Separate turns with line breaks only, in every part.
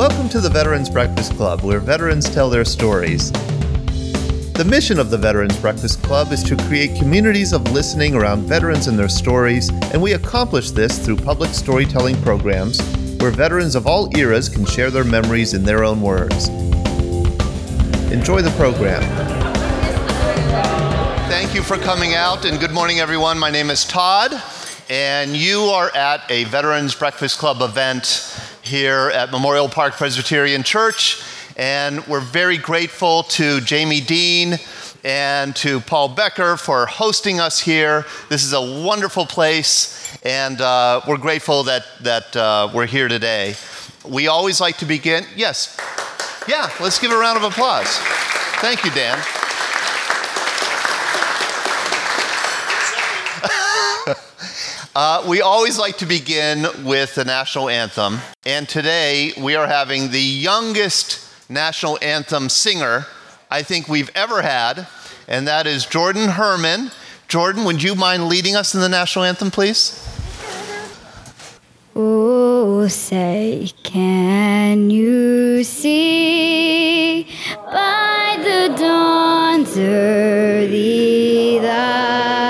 Welcome to the Veterans Breakfast Club, where veterans tell their stories. The mission of the Veterans Breakfast Club is to create communities of listening around veterans and their stories, and we accomplish this through public storytelling programs where veterans of all eras can share their memories in their own words. Enjoy the program. Thank you for coming out, and good morning, everyone. My name is Todd, and you are at a Veterans Breakfast Club event here at Memorial Park Presbyterian Church. And we're very grateful to Jamie Dean and to Paul Becker for hosting us here. This is a wonderful place, and uh, we're grateful that, that uh, we're here today. We always like to begin. Yes. Yeah, let's give a round of applause. Thank you, Dan. Uh, we always like to begin with the national anthem, and today we are having the youngest national anthem singer I think we've ever had, and that is Jordan Herman. Jordan, would you mind leading us in the national anthem, please?
Oh, say, can you see by the dawn's early light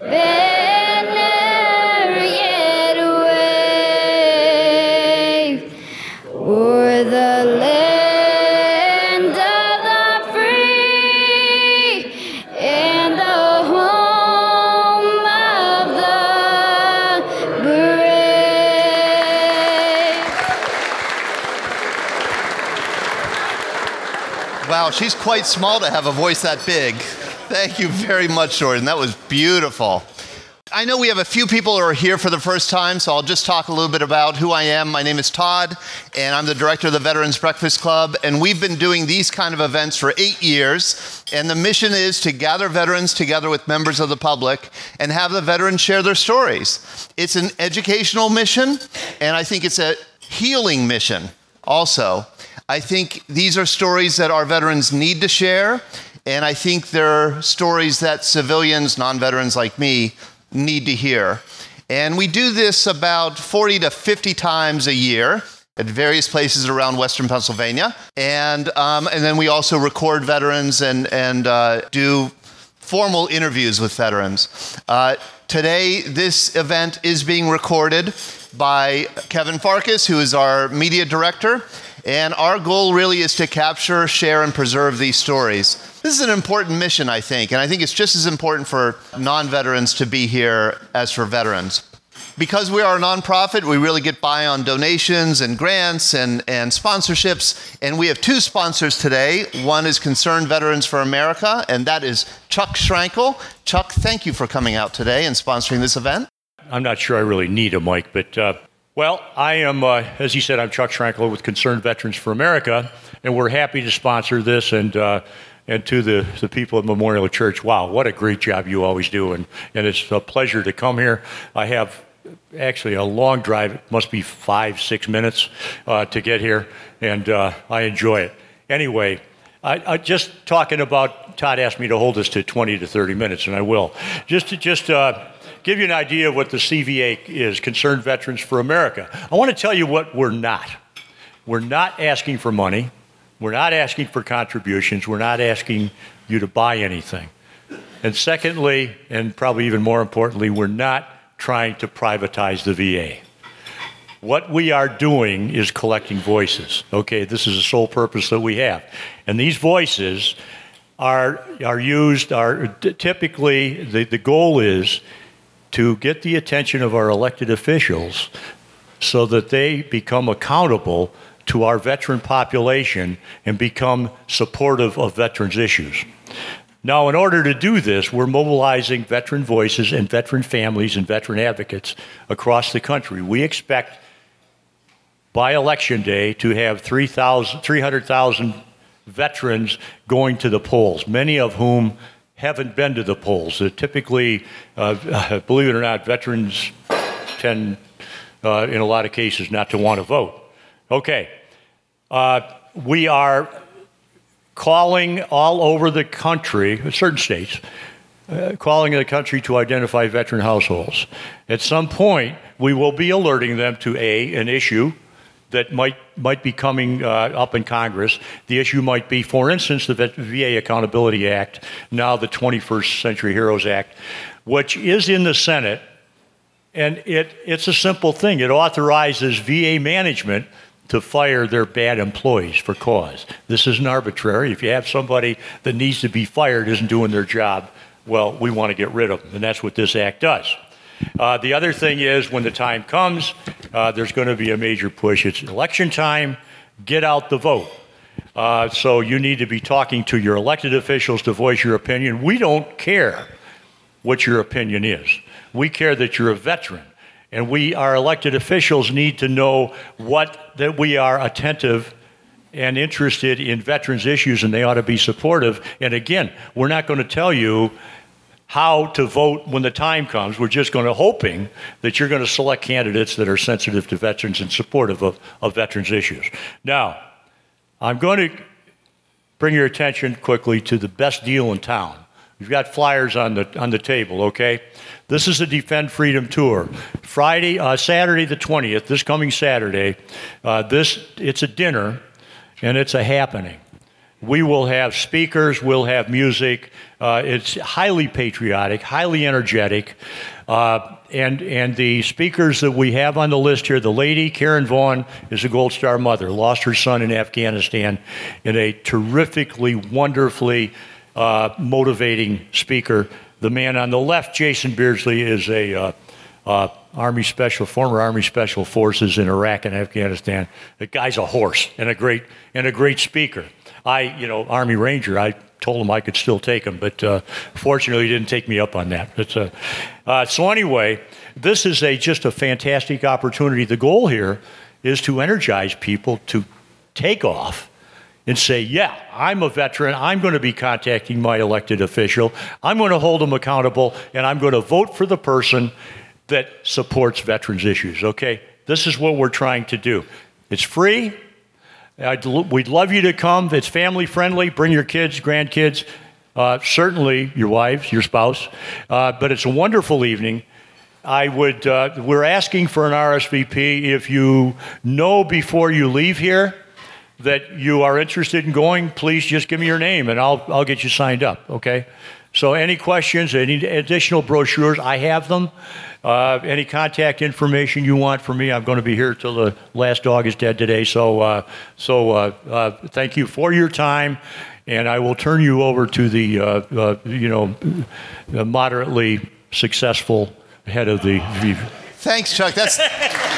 banner yet wave? o'er the land of the free and the home of the brave.
Wow, she's quite small to have a voice that big. Thank you very much, Jordan. That was beautiful. I know we have a few people who are here for the first time, so I'll just talk a little bit about who I am. My name is Todd, and I'm the director of the Veterans Breakfast Club. And we've been doing these kind of events for eight years. And the mission is to gather veterans together with members of the public and have the veterans share their stories. It's an educational mission, and I think it's a healing mission also. I think these are stories that our veterans need to share, and I think they're stories that civilians, non veterans like me, need to hear. And we do this about 40 to 50 times a year at various places around Western Pennsylvania. And, um, and then we also record veterans and, and uh, do formal interviews with veterans. Uh, today, this event is being recorded by Kevin Farkas, who is our media director. And our goal really is to capture, share, and preserve these stories. This is an important mission, I think, and I think it's just as important for non veterans to be here as for veterans. Because we are a nonprofit, we really get by on donations and grants and, and sponsorships. And we have two sponsors today. One is Concerned Veterans for America, and that is Chuck Schrankel. Chuck, thank you for coming out today and sponsoring this event.
I'm not sure I really need a mic, but uh, well, I am, uh, as he said, I'm Chuck Schrankler with Concerned Veterans for America, and we're happy to sponsor this. And uh, and to the, the people at Memorial Church, wow, what a great job you always do, and and it's a pleasure to come here. I have actually a long drive; it must be five, six minutes uh, to get here, and uh, I enjoy it. Anyway. I, I just talking about Todd asked me to hold this to 20 to 30 minutes, and I will. Just to just uh, give you an idea of what the CVA is, Concerned Veterans for America. I want to tell you what we're not. We're not asking for money. We're not asking for contributions. We're not asking you to buy anything. And secondly, and probably even more importantly, we're not trying to privatize the VA. What we are doing is collecting voices. Okay, this is the sole purpose that we have. And these voices are, are used, are typically, the, the goal is to get the attention of our elected officials so that they become accountable to our veteran population and become supportive of veterans' issues. Now, in order to do this, we're mobilizing veteran voices and veteran families and veteran advocates across the country. We expect by election day to have 300,000 veterans going to the polls, many of whom haven't been to the polls. Uh, typically, uh, believe it or not, veterans tend, uh, in a lot of cases, not to want to vote. Okay. Uh, we are calling all over the country, certain states, uh, calling the country to identify veteran households. At some point, we will be alerting them to A, an issue that might, might be coming uh, up in Congress. The issue might be, for instance, the VA Accountability Act, now the 21st Century Heroes Act, which is in the Senate. And it, it's a simple thing. It authorizes VA management to fire their bad employees for cause. This isn't arbitrary. If you have somebody that needs to be fired isn't doing their job, well, we want to get rid of them, and that's what this act does. Uh, the other thing is, when the time comes, uh, there's going to be a major push. It's election time. Get out the vote. Uh, so you need to be talking to your elected officials to voice your opinion. We don't care what your opinion is. We care that you're a veteran and we, our elected officials, need to know what that we are attentive and interested in veterans' issues, and they ought to be supportive. And again, we're not going to tell you how to vote when the time comes. We're just going to hoping that you're going to select candidates that are sensitive to veterans and supportive of, of veterans' issues. Now, I'm going to bring your attention quickly to the best deal in town. We've got flyers on the on the table, okay? This is the Defend Freedom Tour. Friday, uh, Saturday the 20th, this coming Saturday, uh, this, it's a dinner and it's a happening. We will have speakers, we'll have music. Uh, it's highly patriotic, highly energetic. Uh, and, and the speakers that we have on the list here the lady, Karen Vaughn, is a Gold Star mother, lost her son in Afghanistan in a terrifically, wonderfully uh, motivating speaker. The man on the left, Jason Beardsley, is a uh, uh, Army Special, former Army Special Forces in Iraq and Afghanistan. The guy's a horse and a great and a great speaker. I, you know, Army Ranger. I told him I could still take him, but uh, fortunately, he didn't take me up on that. Uh, uh, so anyway, this is a just a fantastic opportunity. The goal here is to energize people to take off and say, yeah, I'm a veteran. I'm going to be contacting my elected official. I'm going to hold them accountable, and I'm going to vote for the person that supports veterans' issues. Okay? This is what we're trying to do. It's free. I'd, we'd love you to come. It's family friendly. Bring your kids, grandkids, uh, certainly your wives, your spouse. Uh, but it's a wonderful evening. I would. Uh, we're asking for an RSVP. If you know before you leave here that you are interested in going, please just give me your name and I'll, I'll get you signed up, okay? So, any questions, any additional brochures, I have them. Uh, any contact information you want from me, I'm going to be here till the last dog is dead today. So, uh, so uh, uh thank you for your time, and I will turn you over to the, uh, uh, you know, moderately successful head of the.
Thanks, Chuck. That's.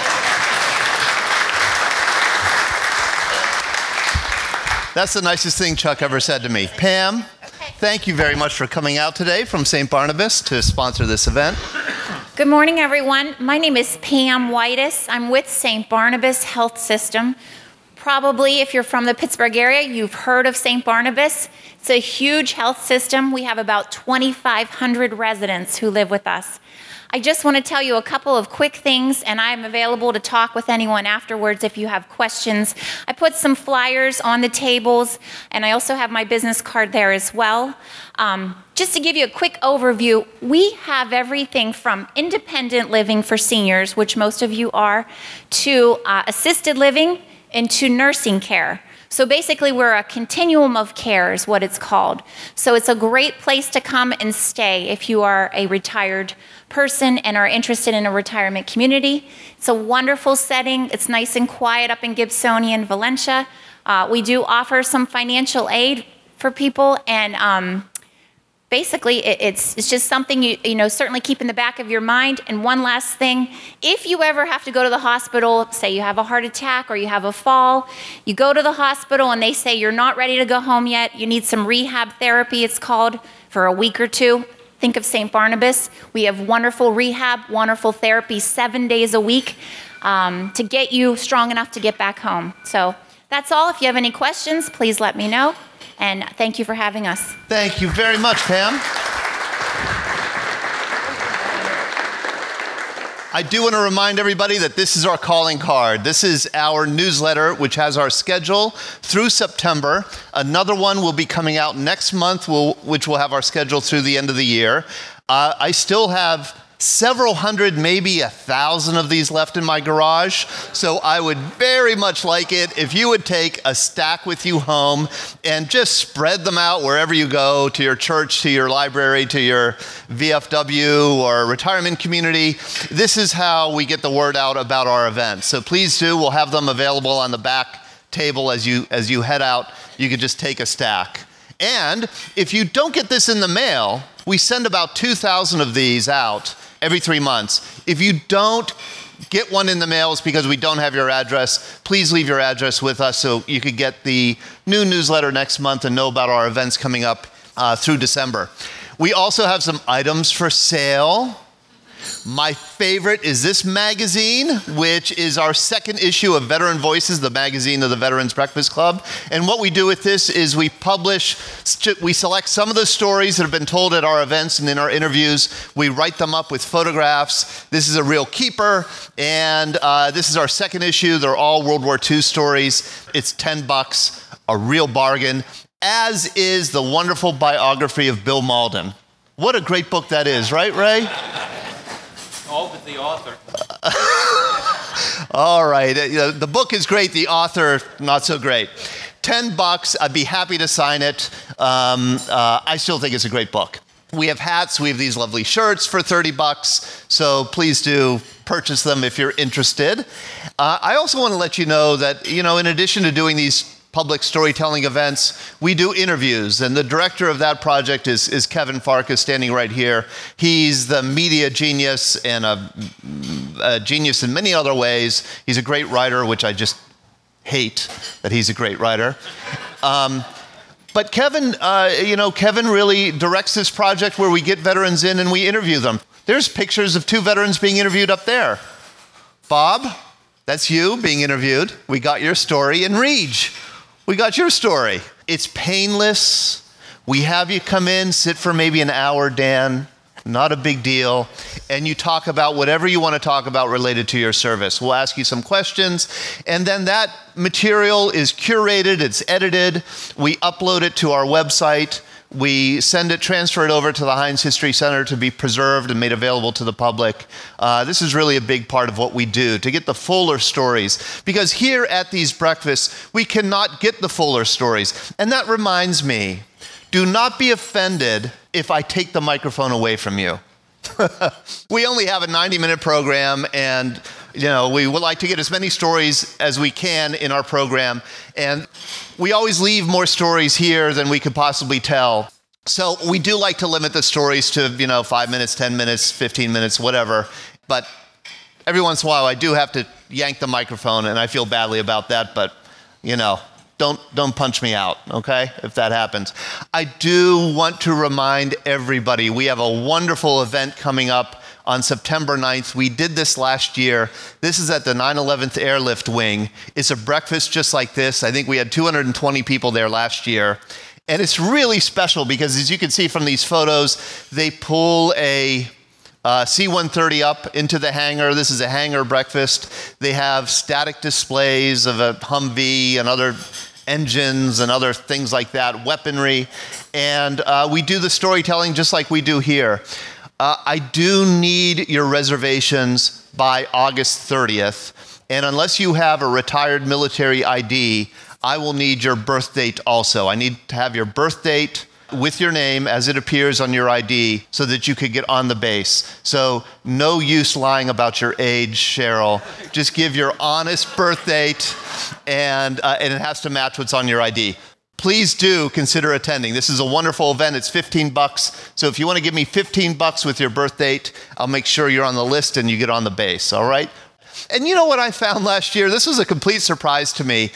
That's the nicest thing Chuck ever said to me. Pam, thank you very much for coming out today from St. Barnabas to sponsor this event.
Good morning, everyone. My name is Pam Whitus. I'm with St. Barnabas Health System. Probably, if you're from the Pittsburgh area, you've heard of St. Barnabas. It's a huge health system. We have about 2,500 residents who live with us. I just want to tell you a couple of quick things, and I'm available to talk with anyone afterwards if you have questions. I put some flyers on the tables, and I also have my business card there as well. Um, just to give you a quick overview, we have everything from independent living for seniors, which most of you are, to uh, assisted living and to nursing care. So basically, we're a continuum of care, is what it's called. So it's a great place to come and stay if you are a retired person and are interested in a retirement community. It's a wonderful setting. It's nice and quiet up in Gibsonia and Valencia. Uh, we do offer some financial aid for people, and um, basically it, it's, it's just something you, you know certainly keep in the back of your mind. And one last thing if you ever have to go to the hospital say you have a heart attack or you have a fall you go to the hospital and they say you're not ready to go home yet. You need some rehab therapy it's called for a week or two. Think of st barnabas. We have wonderful rehab wonderful therapy seven days a week um, to get you strong enough to get back home. So that's all. If you have any questions please let me know and thank you for having us.
Thank you very much, Pam. I do want to remind everybody that this is our calling card. This is our newsletter, which has our schedule through September. Another one will be coming out next month, which will have our schedule through the end of the year. Uh, I still have several hundred, maybe a thousand of these left in my garage. So I would very much like it if you would take a stack with you home and just spread them out wherever you go to your church, to your library, to your VFW or retirement community. This is how we get the word out about our events. So please do. We'll have them available on the back table as you as you head out. You can just take a stack. And if you don't get this in the mail, we send about 2,000 of these out every three months. If you don't get one in the mail, it's because we don't have your address. Please leave your address with us so you could get the new newsletter next month and know about our events coming up uh, through December. We also have some items for sale. My favorite is this magazine, which is our second issue of Veteran Voices, the magazine of the Veterans Breakfast Club. And what we do with this is we publish, we select some of the stories that have been told at our events and in our interviews. We write them up with photographs. This is a real keeper. And uh, this is our second issue. They're all World War II stories. It's 10 bucks, a real bargain, as is the wonderful biography of Bill Mauldin. What a great book that is, right, Ray?
All but the author.
All right. Uh, the book is great, the author, not so great. 10 bucks, I'd be happy to sign it. Um, uh, I still think it's a great book. We have hats, we have these lovely shirts for 30 bucks, so please do purchase them if you're interested. Uh, I also want to let you know that, you know, in addition to doing these public storytelling events, we do interviews. And the director of that project is, is Kevin Farkas, standing right here. He's the media genius and a, a genius in many other ways. He's a great writer, which I just hate that he's a great writer. Um, but Kevin, uh, you know, Kevin really directs this project where we get veterans in and we interview them. There's pictures of two veterans being interviewed up there. Bob, that's you being interviewed. We got your story. And Reg, we got your story. It's painless. We have you come in, sit for maybe an hour, Dan, not a big deal, and you talk about whatever you want to talk about related to your service. We'll ask you some questions, and then that material is curated, it's edited, we upload it to our website. We send it, transfer it over to the Heinz History Center to be preserved and made available to the public. Uh, this is really a big part of what we do to get the fuller stories. Because here at these breakfasts, we cannot get the fuller stories. And that reminds me do not be offended if I take the microphone away from you. we only have a 90 minute program, and you know, we would like to get as many stories as we can in our program. And we always leave more stories here than we could possibly tell. So we do like to limit the stories to, you know, five minutes, 10 minutes, 15 minutes, whatever. But every once in a while, I do have to yank the microphone, and I feel badly about that. But, you know, don't, don't punch me out, okay, if that happens. I do want to remind everybody we have a wonderful event coming up on September 9th. We did this last year. This is at the 9 11th Airlift Wing. It's a breakfast just like this. I think we had 220 people there last year. And it's really special because, as you can see from these photos, they pull a uh, C 130 up into the hangar. This is a hangar breakfast. They have static displays of a Humvee and other engines and other things like that, weaponry. And uh, we do the storytelling just like we do here. Uh, I do need your reservations by August 30th. And unless you have a retired military ID, I will need your birth date also. I need to have your birth date with your name as it appears on your ID so that you could get on the base. So, no use lying about your age, Cheryl. Just give your honest birth date, and, uh, and it has to match what's on your ID. Please do consider attending. This is a wonderful event. It's 15 bucks. So if you want to give me 15 bucks with your birth date, I'll make sure you're on the list and you get on the base, all right? And you know what I found last year? This was a complete surprise to me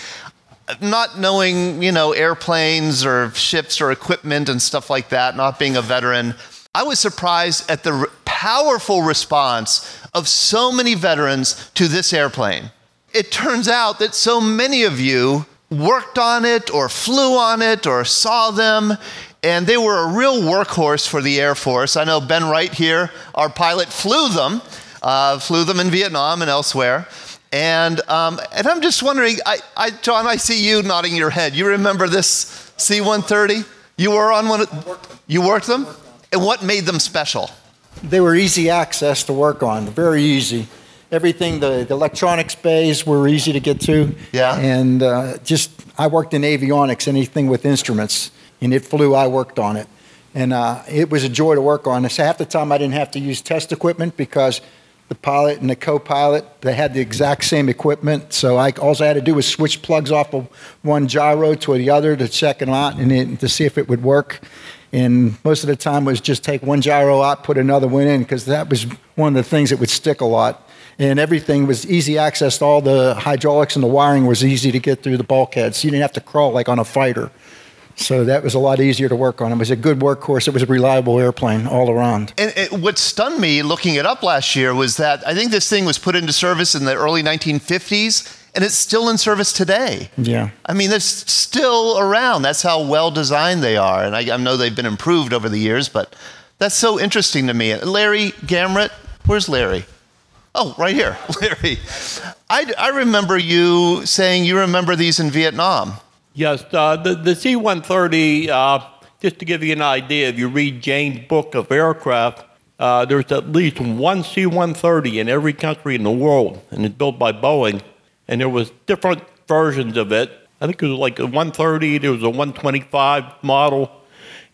not knowing, you know, airplanes or ships or equipment and stuff like that, not being a veteran, I was surprised at the powerful response of so many veterans to this airplane. It turns out that so many of you worked on it or flew on it or saw them, and they were a real workhorse for the Air Force. I know Ben Wright here, our pilot, flew them, uh, flew them in Vietnam and elsewhere. And, um, and I'm just wondering, I, I, John, I see you nodding your head. You remember this C 130? You were on one? Of, you worked them? And what made them special?
They were easy access to work on, very easy. Everything, the, the electronics bays were easy to get to.
Yeah.
And uh, just, I worked in avionics, anything with instruments, and it flew, I worked on it. And uh, it was a joy to work on. So half the time I didn't have to use test equipment because the pilot and the co-pilot they had the exact same equipment so I, all i had to do was switch plugs off of one gyro to the other to check it out and it, to see if it would work and most of the time was just take one gyro out put another one in because that was one of the things that would stick a lot and everything was easy access to all the hydraulics and the wiring was easy to get through the bulkheads you didn't have to crawl like on a fighter so that was a lot easier to work on. It was a good workhorse. It was a reliable airplane all around.
And it, what stunned me looking it up last year was that I think this thing was put into service in the early 1950s and it's still in service today.
Yeah.
I mean, they're still around. That's how well designed they are. And I, I know they've been improved over the years, but that's so interesting to me. Larry Gamret, where's Larry? Oh, right here. Larry. I, I remember you saying you remember these in Vietnam.
Yes, uh, the, the C 130, uh, just to give you an idea, if you read Jane's book of aircraft, uh, there's at least one C 130 in every country in the world, and it's built by Boeing. And there was different versions of it. I think it was like a 130, there was a 125 model,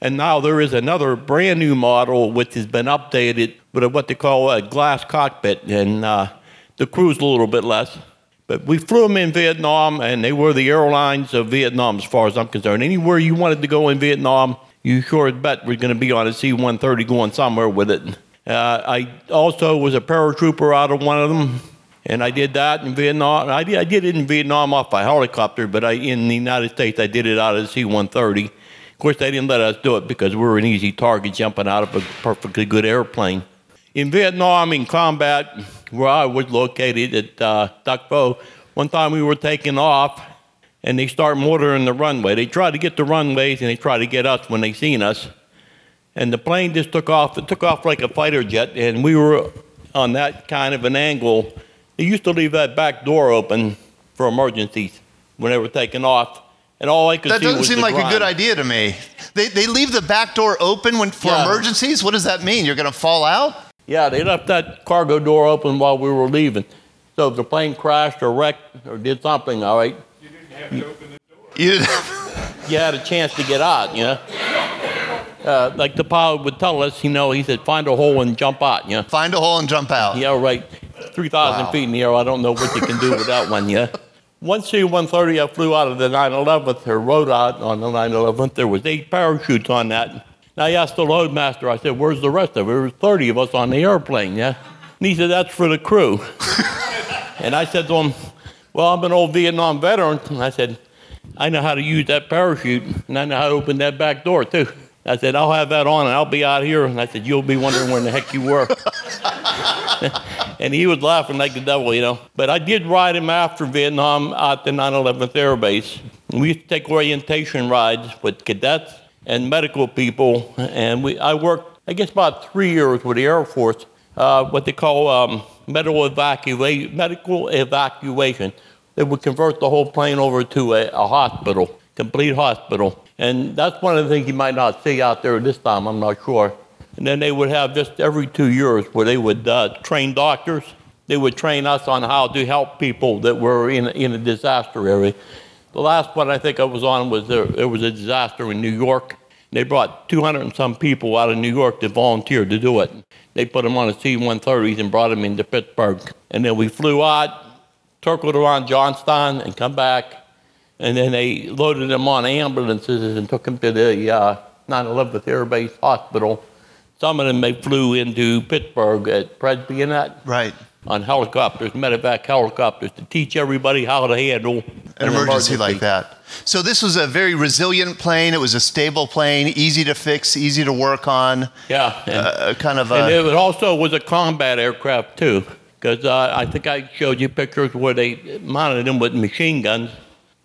and now there is another brand new model which has been updated with a, what they call a glass cockpit, and uh, the crew's a little bit less. But we flew them in Vietnam, and they were the airlines of Vietnam, as far as I'm concerned. Anywhere you wanted to go in Vietnam, you sure bet we're going to be on a C 130 going somewhere with it. Uh, I also was a paratrooper out of one of them, and I did that in Vietnam. I did, I did it in Vietnam off a helicopter, but I, in the United States, I did it out of the C 130. Of course, they didn't let us do it because we were an easy target jumping out of a perfectly good airplane. In Vietnam, in combat, where I was located at uh, Duc Pho, one time we were taking off and they start motoring the runway. They try to get the runways and they try to get us when they seen us. And the plane just took off. It took off like a fighter jet, and we were on that kind of an angle. They used to leave that back door open for emergencies when they were taking off. And all I could
that
see
doesn't
was
seem like
ground.
a good idea to me. They, they leave the back door open when, for
Yeah.
emergencies? What does that mean? You're going to fall out?
Yeah, they left that cargo door open while we were leaving. So if the plane crashed or wrecked or did something, all right,
You, didn't have to open the door.
You, you had a chance to get out, you know. Uh, like the pilot would tell us, you know, he said, find a hole and jump out, you know.
find a hole and jump out.
Yeah, right. 3,000
Wow.
feet in the air, I don't know what you can do with that one, yeah. One C-130, I flew out of the 911th, or rode out on the 911th. There was eight parachutes on that. And I asked the loadmaster, I said, where's the rest of it? There was 30 of us on the airplane, yeah. And he said, that's for the crew. and I said to him, well, I'm an old Vietnam veteran. And I said, I know how to use that parachute, and I know how to open that back door, too. I said, I'll have that on, and I'll be out here. And I said, you'll be wondering where the heck you were. and he was laughing like the devil, you know. But I did ride him after Vietnam at the 911th Air Base. We used to take orientation rides with cadets and medical people, and we I worked, I guess, about three years with the Air Force, uh, what they call um, medical, evacua- medical evacuation. They would convert the whole plane over to a, a hospital, complete hospital. And that's one of the things you might not see out there this time, I'm not sure. And then they would have just every two years where they would uh, train doctors. They would train us on how to help people that were in, in a disaster area. The last one I think I was on was there, there was a disaster in New York. They brought 200 and some people out of New York to volunteer to do it. They put them on a C-130s and brought them into Pittsburgh. And then we flew out, circled around Johnstown, and come back. And then they loaded them on ambulances and took them to the uh, 9/11 Air Base Hospital. Some of them they flew into Pittsburgh at Presby and that
Right.
on helicopters, medevac helicopters, to teach everybody how to handle
An emergency like that. So this was a very resilient plane. It was a stable plane, easy to fix, easy to work on.
Yeah, and,
Uh, kind of
and
a
it also was a combat aircraft too, because uh, I think I showed you pictures where they mounted them with machine guns.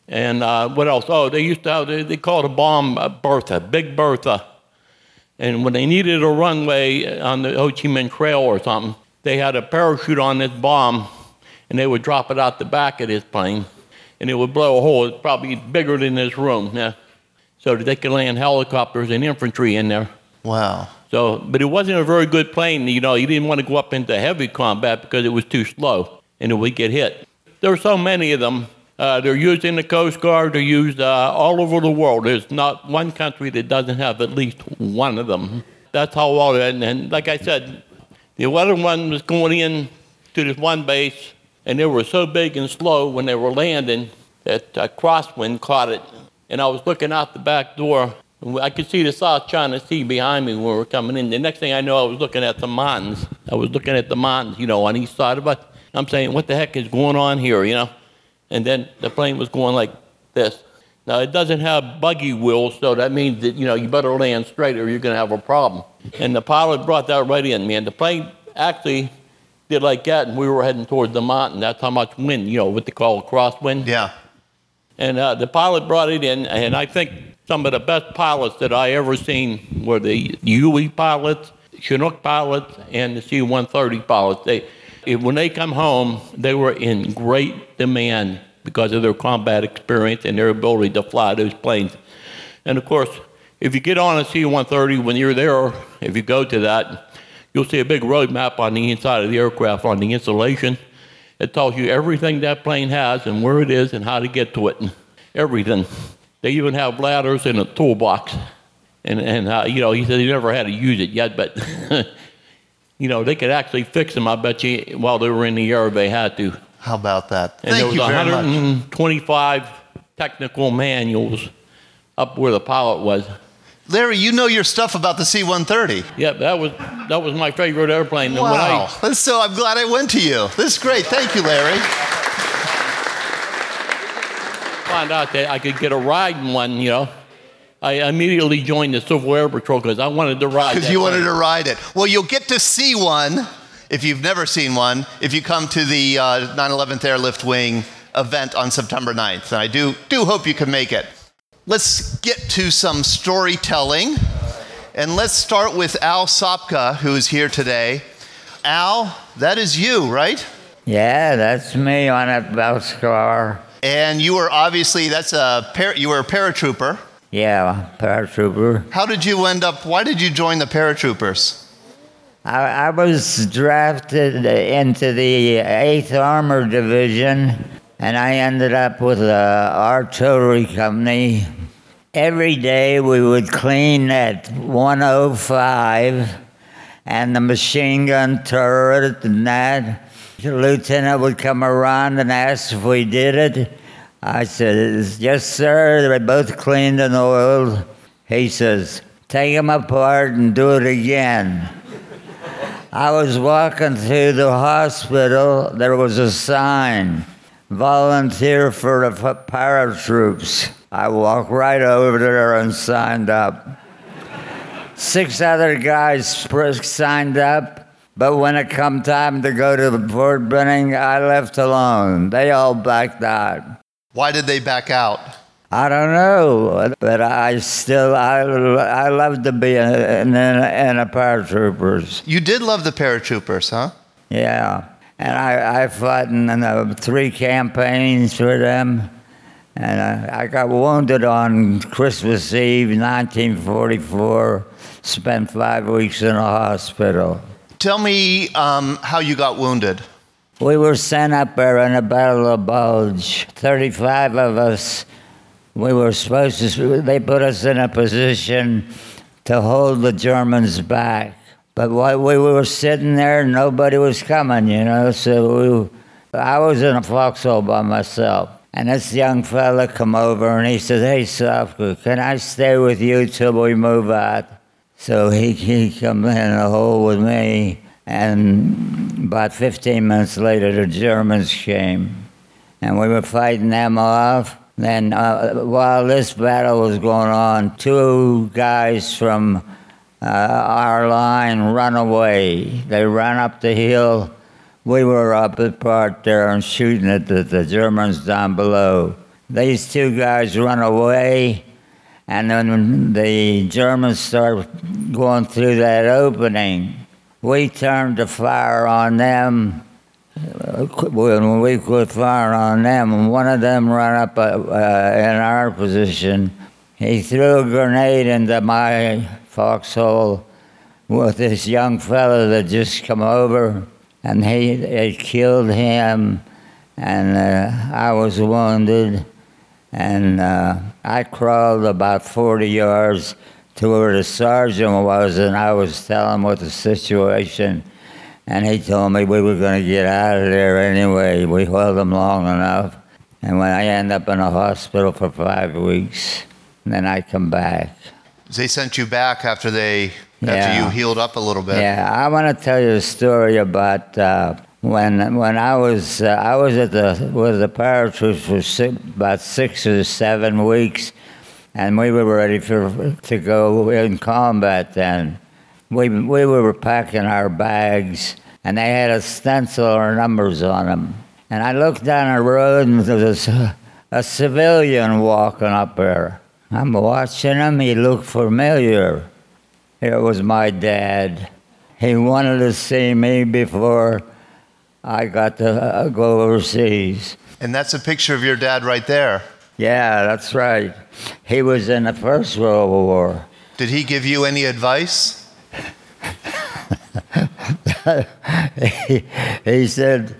And uh, what else? Oh, they used to have they, they called a bomb uh, Bertha, Big Bertha. And when they needed a runway on the Ho Chi Minh Trail or something, they had a parachute on this bomb, and they would drop it out the back of this plane, and it would blow a hole. It's probably bigger than this room, yeah. So that they could land helicopters and infantry in there.
wow.
So, but it wasn't a very good plane. You know, you didn't want to go up into heavy combat because it was too slow and it would get hit. There are so many of them. Uh, they're used in the Coast Guard. They're used uh, all over the world. There's not one country that doesn't have at least one of them. That's how well. And, and like I said, the other one was going in to this one base, and they were so big and slow when they were landing that a crosswind caught it. And I was looking out the back door. and I could see the South China Sea behind me when we were coming in. The next thing I know, I was looking at the mountains. I was looking at the mountains, you know, on each side of us. I'm saying, what the heck is going on here, you know? And then the plane was going like this. Now, it doesn't have buggy wheels, so that means that, you know, you better land straight or you're going to have a problem. And the pilot brought that right in, man. The plane actually did like that, and we were heading towards the mountain. That's how much wind, you know, what they call a crosswind.
Yeah.
And uh, the pilot brought it in, and I think some of the best pilots that I ever seen were the Huey pilots, Chinook pilots, and the C-130 pilots. They, if- when they come home, they were in great demand because of their combat experience and their ability to fly those planes. And of course, if you get on a C-130 when you're there, if you go to that, you'll see a big road map on the inside of the aircraft on the insulation. It tells you everything that plane has and where it is and how to get to it and everything. They even have ladders in a toolbox. And, and uh, you know, he said he never had to use it yet, but, you know, they could actually fix them, I bet you, while they were in the air, they had to.
How about that?
And
Thank
there
you
was
very much.
125 technical manuals up where the pilot was.
Larry, you know your stuff about the C-130.
Yep, that was, that was my favorite airplane. When I-
Wow. So I'm glad I went to you. This is great. Thank you, Larry.
found out that I could get a ride in one, you know, I immediately joined the Civil Air Patrol because I wanted to ride.
Because you wanted
plane.
to ride it. Well, you'll get to see one if you've never seen one if you come to the uh, 9/11th Airlift Wing event on September 9th. And I do do hope you can make it. Let's get to some storytelling. And let's start with Al Sopka, who is here today. Al, that is you, right?
Yeah, that's me on a bus car.
And you were obviously that's a par- you were a paratrooper.
Yeah, paratrooper.
How did you end up? Why did you join the paratroopers?
I, I was drafted into the 8th Armored Division, and I ended up with a artillery company. Every day we would clean at 105, and the machine gun turret and that. The lieutenant would come around and ask if we did it. I said, Yes, sir. They both cleaned and oiled. He says, Take them apart and do it again. I was walking through the hospital. There was a sign volunteer for the paratroops. I walked right over there and signed up. Six other guys signed up, but when it come time to go to Fort Benning, I left alone. They all backed out.
Why did they back out?
I don't know, but I still I, I love to be in, in, in a paratroopers.
You did love the paratroopers, huh?
Yeah, and I, I fought in uh, three campaigns for them, and I, I got wounded on Christmas Eve, 1944. Spent five weeks in a hospital.
Tell me um, how you got wounded.
We were sent up there in the Battle of Bulge. 35 of us we were supposed to, they put us in a position to hold the Germans back. But while we were sitting there, nobody was coming, you know, so we, I was in a foxhole by myself. And this young fella come over and he said, Hey, Sopka, can I stay with you till we move out? So he, he come in the hole with me. And about 15 minutes later, the Germans came. And we were fighting them off. Then, uh, while this battle was going on, two guys from uh, our line run away. They ran up the hill we were up at part there and shooting at the, the Germans down below. These two guys run away, and then the Germans start going through that opening. We turned to fire on them. When we quit firing on them, one of them ran up uh, uh, in our position, he threw a grenade into my foxhole with this young fellow that just come over and he it killed him, and uh, I was wounded, and uh, I crawled about 40 yards to where the sergeant was, and I was telling him what the situation, and he told me we were going to get out of there anyway. We held him long enough, and when I end up in a hospital for five weeks, then I come back.
They sent you back after they
Yeah.
after you healed up a little bit.
Yeah, I want to tell you a story about uh, when when I was uh, I was at the with the paratroops for six, about six or seven weeks, and we were ready for to go in combat. Then we we were packing our bags, and they had a stencil our numbers on them. And I looked down the road, and there was a, a civilian walking up there. I'm watching him. He looked familiar. It was my dad. He wanted to see me before I got to uh, go overseas.
And that's a picture of your dad right there.
Yeah, that's right. He was in the First World War.
Did he give you any advice?
he, he said,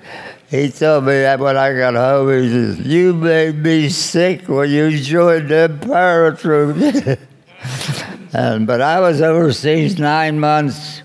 he told me that when I got home, he says, You made me sick when you joined the paratroops. and, but I was overseas nine months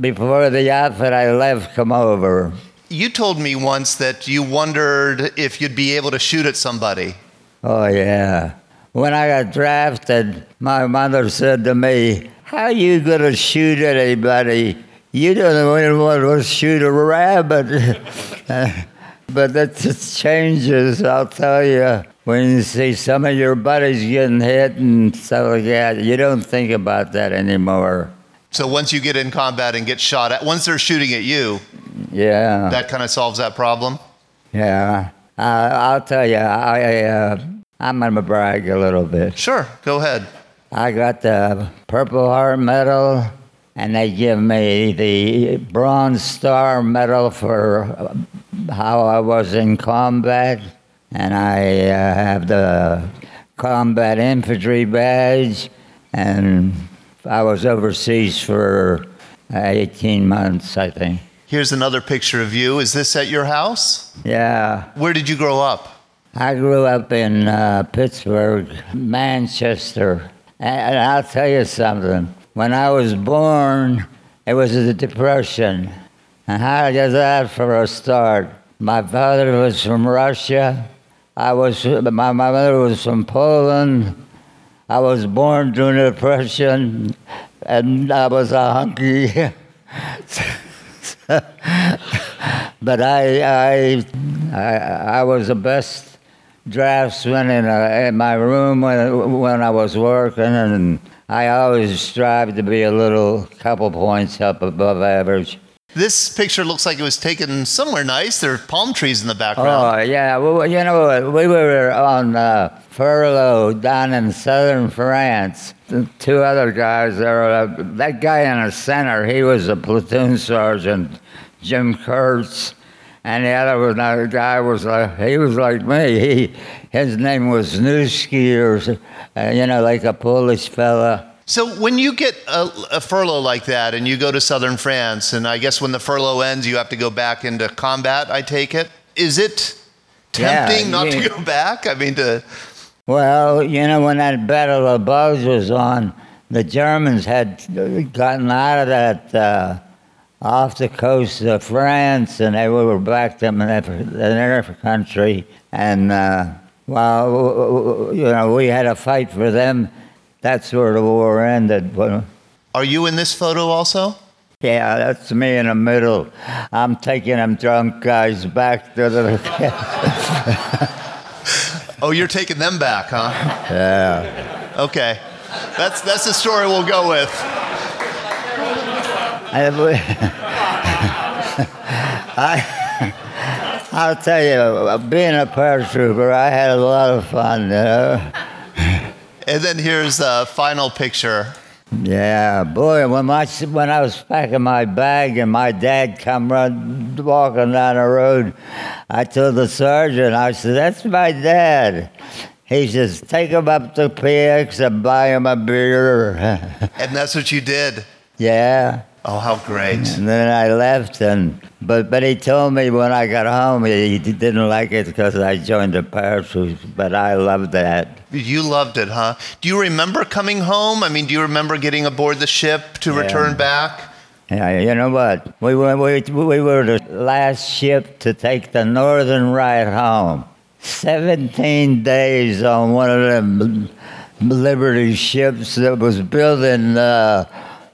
before the outfit I left come over.
You told me once that you wondered if you'd be able to shoot at somebody.
Oh, yeah. When I got drafted, my mother said to me, How you going to shoot at anybody? You don't want to shoot a rabbit. but that just changes, I'll tell you. When you see some of your buddies getting hit and stuff like that, you don't think about that anymore.
So once you get in combat and get shot at, once they're shooting at you,
Yeah.
that kind of solves that problem.
yeah. Uh, I'll tell you, I, uh, I'm to brag a little bit.
Sure, go ahead.
I got the Purple Heart Medal, and they give me the Bronze Star Medal for how I was in combat, and I uh, have the Combat Infantry Badge, and I was overseas for uh, 18 months, I think.
Here's another picture of you. Is this at your house?
Yeah.
Where did you grow up?
I grew up in uh, Pittsburgh, Manchester. And I'll tell you something. When I was born, it was the Depression. And how does that for a start? My father was from Russia. I was, my mother was from Poland. I was born during the Depression, and I was a hunky. but I, I, I, I was the best draftsman in, a, in my room when, when I was working, and I always strive to be a little couple points up above average.
This picture looks like it was taken somewhere nice. There are palm trees in the background.
Oh, yeah. Well, you know, we were on uh, furlough down in southern France. The two other guys there. Uh, that guy in the center, he was a platoon sergeant, Jim Kurtz. And the other was another guy was like he was like me. He his name was Newski or uh, you know like a Polish fella.
So when you get a, a furlough like that and you go to southern France, and I guess when the furlough ends, you have to go back into combat. I take it. Is it
Yeah,
tempting not
yeah.
to go back? I mean, to
Well, you know, when that Battle of Bulge was on, the Germans had gotten out of that uh, off the coast of France, and they were back to their, their country. And uh, well, you know, we had a fight for them. That's where the war ended.
Uh, Are you in this photo also?
Yeah, that's me in the middle. I'm taking them drunk guys back to the.
oh, you're taking them back, huh?
Yeah.
Okay. That's, that's the story we'll go with.
I, I'll tell you, being a paratrooper, I had a lot of fun, you know.
And then here's the final picture.
Yeah, boy, when, my, when I was packing my bag and my dad come run, walking down the road, I told the sergeant, I said, that's my dad. He says, take him up to PX and buy him a beer.
and that's what you did?
Yeah.
Oh, how great!
And then I left, and but but he told me when I got home he, he didn't like it because I joined the parachutes, but I loved that.
You loved it, huh? Do you remember coming home? I mean, do you remember getting aboard the ship to yeah. return back?
Yeah, you know what? We were we, we were the last ship to take the northern ride home. Seventeen days on one of them Liberty ships that was built in. Uh,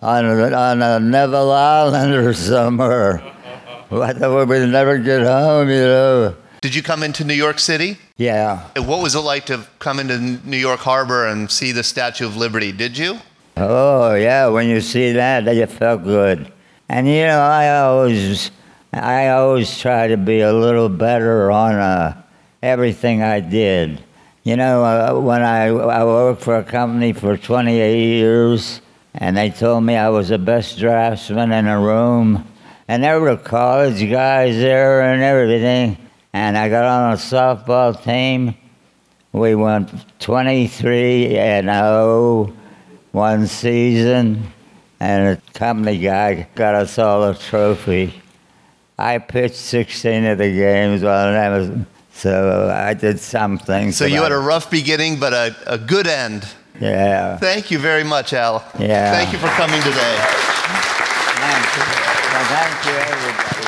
on a, on a Neville Island or somewhere. I thought we'd never get home, you know.
Did you come into New York City?
Yeah.
What was it like to come into New York Harbor and see the Statue of Liberty? Did you?
Oh yeah, when you see that, it felt good. And you know, I always, I always try to be a little better on uh, everything I did. You know, uh, when I I worked for a company for 28 years, and they told me I was the best draftsman in the room. And there were college guys there and everything. And I got on a softball team. We went 23 and 0 one season, and a company guy got us all a trophy. I pitched 16 of the games, well, so I did something.
So you had a rough beginning, but a, a good end.
Yeah.
Thank you very much, Al.
Yeah.
Thank you for coming today.
Thank you. Well, thank you, everybody.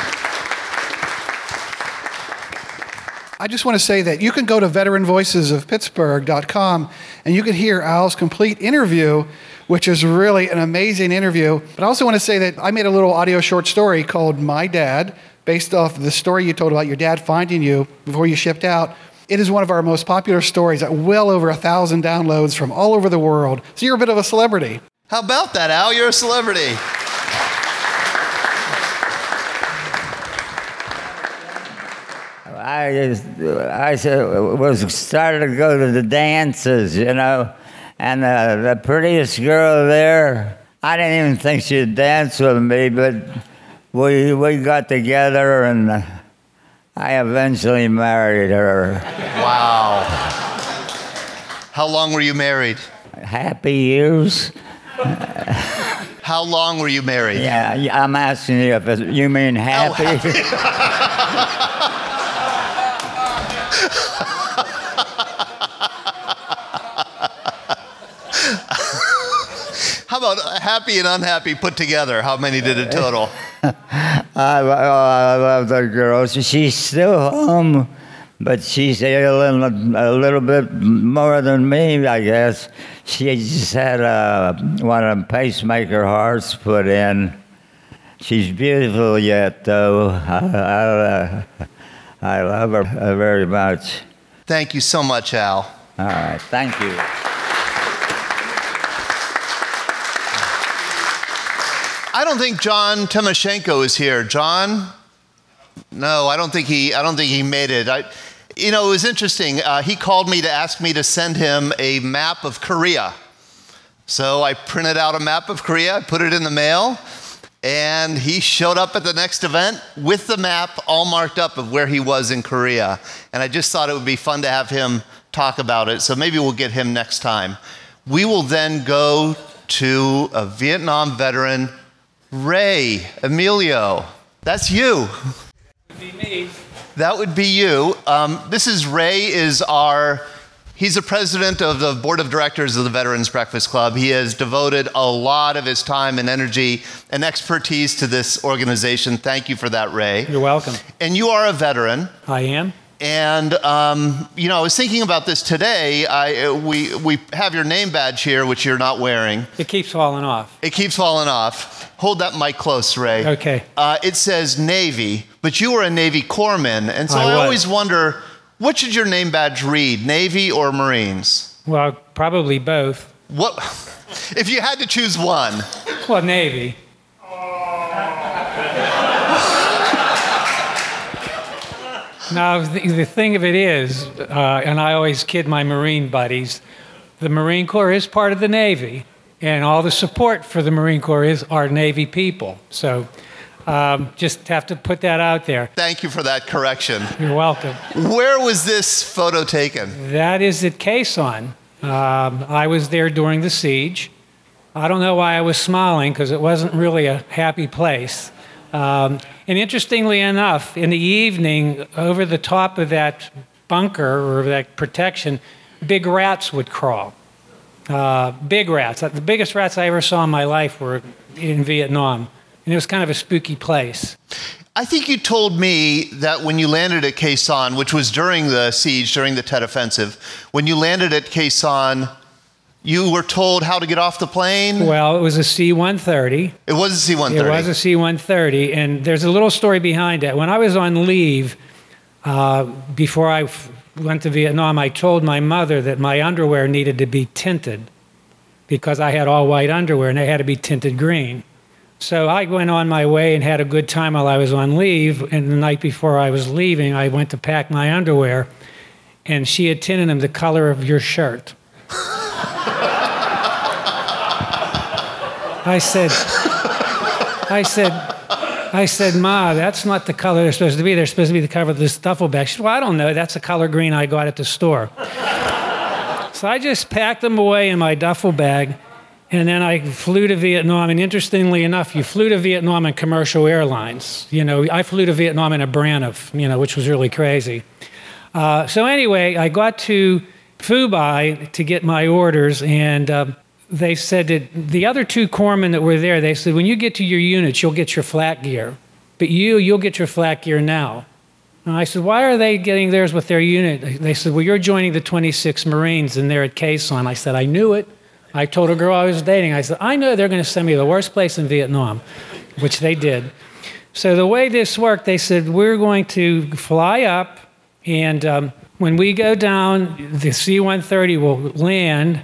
I just want to say that you can go to veteranvoicesofpittsburgh.com and you can hear Al's complete interview, which is really an amazing interview. But I also want to say that I made a little audio short story called My Dad, based off the story you told about your dad finding you before you shipped out. It is one of our most popular stories at well over a thousand downloads from all over the world. So you're a bit of a celebrity.
How about that, Al? You're a celebrity.
I I was started to go to the dances, you know, and uh, the prettiest girl there. I didn't even think she'd dance with me, but we we got together and. Uh, I eventually married her.
Wow. How long were you married?
Happy years.
How long were you married?
Yeah, I'm asking you if you mean happy. Oh, happy.
How about happy and unhappy put together? How many did it total?
I, I love the girl. She's still home, but she's a little, a little bit more than me, I guess. She just had a, one of pacemaker hearts put in. She's beautiful yet, though. I, I, uh, I love her very much.
Thank you so much, Al.
All right, thank you.
I don't think John Timoshenko is here. John? No, I don't think he. I don't think he made it. I, you know, it was interesting. Uh, he called me to ask me to send him a map of Korea. So I printed out a map of Korea, I put it in the mail, and he showed up at the next event with the map all marked up of where he was in Korea. And I just thought it would be fun to have him talk about it. So maybe we'll get him next time. We will then go to a Vietnam veteran Ray, Amelio, that's you.
Would be me.
That would be you. Um, this is Ray. Is our He's the president of the board of directors of the Veterans Breakfast Club. He has devoted a lot of his time and energy and expertise to this organization. Thank you for that, Ray.
You're welcome.
And you are a veteran.
I am.
And um, you know, I was thinking about this today. I, we we have your name badge here, which you're not wearing.
It keeps falling off.
It keeps falling off. Hold that mic close, Ray.
Okay.
Uh, it says Navy, but you were a Navy corpsman, and so
I
I, always wonder, what should your name badge read, Navy or Marines?
Well, probably both.
What if you had to choose one?
Well, Navy. Now, the, the thing of it is, uh, and I always kid my Marine buddies, the Marine Corps is part of the Navy, and all the support for the Marine Corps is our Navy people. So um, just have to put that out there.
Thank you for that correction.
You're welcome.
Where was this photo taken?
That is at Khe Sanh. Um, I was there during the siege. I don't know why I was smiling because it wasn't really a happy place. Um, and interestingly enough, in the evening, over the top of that bunker or that protection, big rats would crawl. Uh, big rats. The biggest rats I ever saw in my life were in Vietnam. And it was kind of a spooky place.
I think you told me that when you landed at Sanh, which was during the siege, during the Tet Offensive, when you landed at Sanh, you were told how to get off the plane?
Well, it was a C 130.
It was a C 130.
It was a C 130. And there's a little story behind it. When I was on leave, uh, before I f- went to Vietnam, I told my mother that my underwear needed to be tinted because I had all white underwear and they had to be tinted green. So I went on my way and had a good time while I was on leave. And the night before I was leaving, I went to pack my underwear, and she had tinted them the color of your shirt. I said, I said, I said, Ma, that's not the color they're supposed to be. They're supposed to be the color of this duffel bag. She said, Well, I don't know. That's the color green I got at the store. so I just packed them away in my duffel bag. And then I flew to Vietnam. And interestingly enough, you flew to Vietnam in commercial airlines. You know, I flew to Vietnam in a Braniff, you know, which was really crazy. Uh, so anyway, I got to Phu Bai to get my orders, and uh, they said that the other two corpsmen that were there, they said, when you get to your units, you'll get your flat gear. But you, you'll get your flat gear now. And I said, why are they getting theirs with their unit? They said, well, you're joining the 26 Marines, and they're at Khe Sanh. I said, I knew it. I told a girl I was dating, I said, I know they're going to send me to the worst place in Vietnam, which they did. So the way this worked, they said, we're going to fly up, and um, when we go down, the C 130 will land.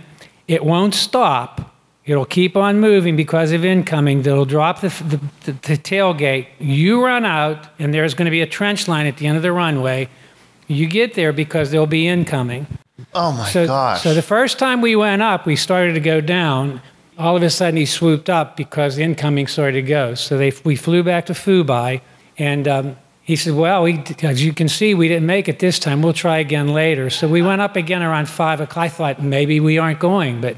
It won't stop. It'll keep on moving because of incoming. They'll drop the, the, the, the tailgate. You run out, and there's going to be a trench line at the end of the runway. You get there because there'll be incoming.
Oh my
so,
gosh.
So the first time we went up, we started to go down. All of a sudden, he swooped up because the incoming started to go. So they, we flew back to Phu Bai, and um, he said, "Well, we, as you can see, we didn't make it this time. We'll try again later." So we went up again around five o'clock. I thought maybe we aren't going, but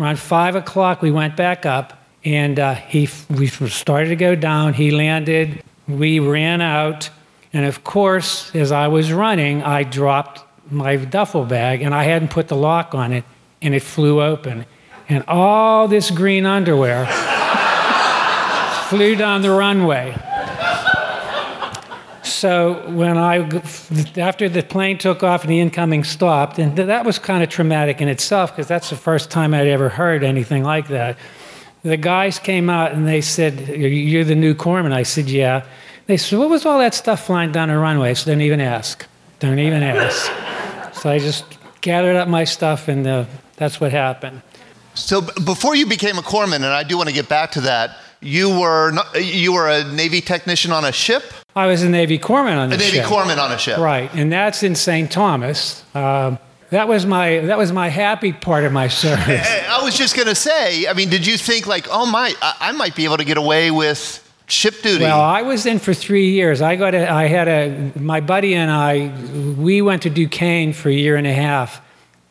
around five o'clock we went back up, and uh, he we started to go down. He landed. We ran out, and of course, as I was running, I dropped my duffel bag and I hadn't put the lock on it and it flew open. And all this green underwear flew down the runway. So when I, after the plane took off and the incoming stopped, and that was kind of traumatic in itself because that's the first time I'd ever heard anything like that. The guys came out and they said, "You're the new corpsman." I said, "Yeah." They said, "What was all that stuff flying down the runway?" So don't even ask. Don't even ask. So I just gathered up my stuff, and uh, that's what happened.
So before you became a corpsman, and I do want to get back to that, you were not, you were a Navy technician on a ship,
I was a Navy corpsman on ship.
a Navy
ship.
corpsman on a ship.
Right, and that's in St. Thomas. Um, that was my that was my happy part of my service.
I was just gonna say. I mean, did you think like, oh my, I, I might be able to get away with ship duty?
Well, I was in for three years. I got a, I had a my buddy and I. We went to Duquesne for a year and a half,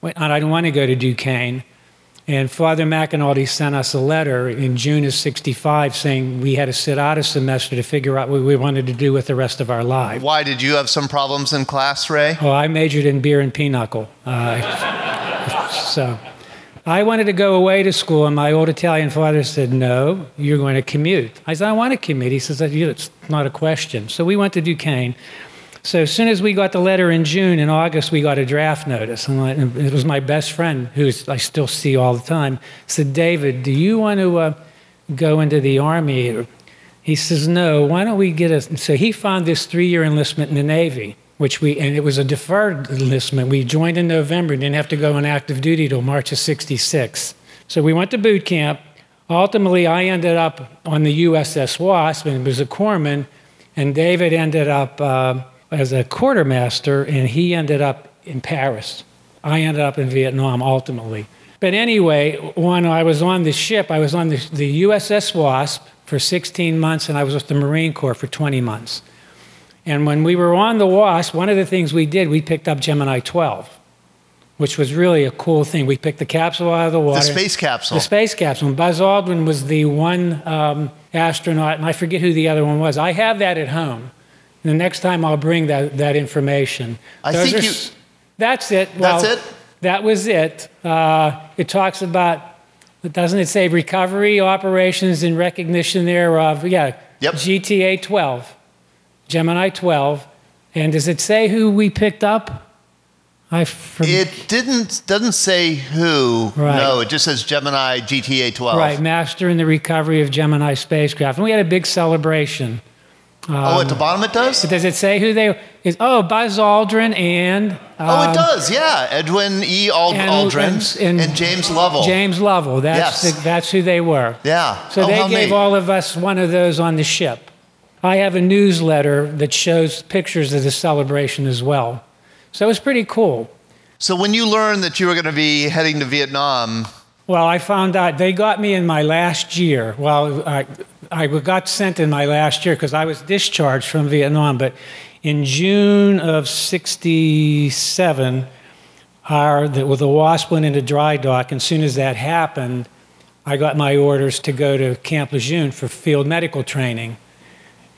and I didn't want to go to Duquesne. And Father McAnulty sent us a letter in June of '65 saying we had to sit out a semester to figure out what we wanted to do with the rest of our lives.
Why did you have some problems in class, Ray?
Oh, I majored in beer and pinochle. Uh, So I wanted to go away to school, and my old Italian father said, No, you're going to commute. I said, I want to commute. He says, It's not a question. So we went to Duquesne. So as soon as we got the letter in June, in August, we got a draft notice. And it was my best friend, who I still see all the time, said, David, do you want to uh, go into the Army? He says, No, why don't we get a. So he found this three year enlistment in the Navy which we and it was a deferred enlistment. We joined in November and didn't have to go on active duty till March of '66. So we went to boot camp. Ultimately, I ended up on the USS Wasp and was a corpsman, and David ended up uh, as a quartermaster, and he ended up in Paris. I ended up in Vietnam ultimately. But anyway, when I was on the ship, I was on the, the USS Wasp for 16 months, and I was with the Marine Corps for 20 months. And when we were on the WASP, one of the things we did, we picked up Gemini 12, which was really a cool thing. We picked the capsule out of the water.
The space capsule.
The space capsule. And Buzz Aldrin was the one um, astronaut, and I forget who the other one was. I have that at home. The next time I'll bring that, that information.
I
Those
think you.
That's it. Well,
That's it?
That was it. Uh, it talks about, doesn't it say recovery operations in recognition thereof? Yeah.
Yep.
GTA 12, Gemini 12. And does it say who we picked up? I from,
It didn't doesn't say who.
Right.
No, it just says Gemini GTA 12.
Right, master in the recovery of Gemini spacecraft. And we had a big celebration.
Oh, at the bottom it does.
Does it say who they is? Oh, Buzz Aldrin and
oh,
um,
it does. Yeah, Edwin E. Ald-
and-
Aldrin
and-
and, James Lovell.
James Lovell. That's
Yes.
the, that's who they were.
Yeah.
So
Oh,
they gave
neat.
all of us one of those on the ship. I have a newsletter that shows pictures of the celebration as well. So it was pretty cool.
So when you learned that you were going to be heading to Vietnam,
Well, I found out they got me in my last year. Well, I, I got sent in my last year because I was discharged from Vietnam. But in June of '67, our the, well, the Wasp went into dry dock, and as soon as that happened, I got my orders to go to Camp Lejeune for field medical training.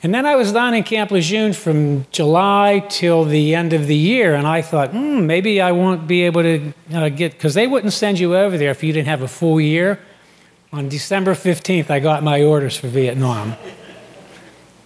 And then I was down in Camp Lejeune from July till the end of the year, and I thought, hmm, maybe I won't be able to uh, get, because they wouldn't send you over there if you didn't have a full year. On December 15th, I got my orders for Vietnam.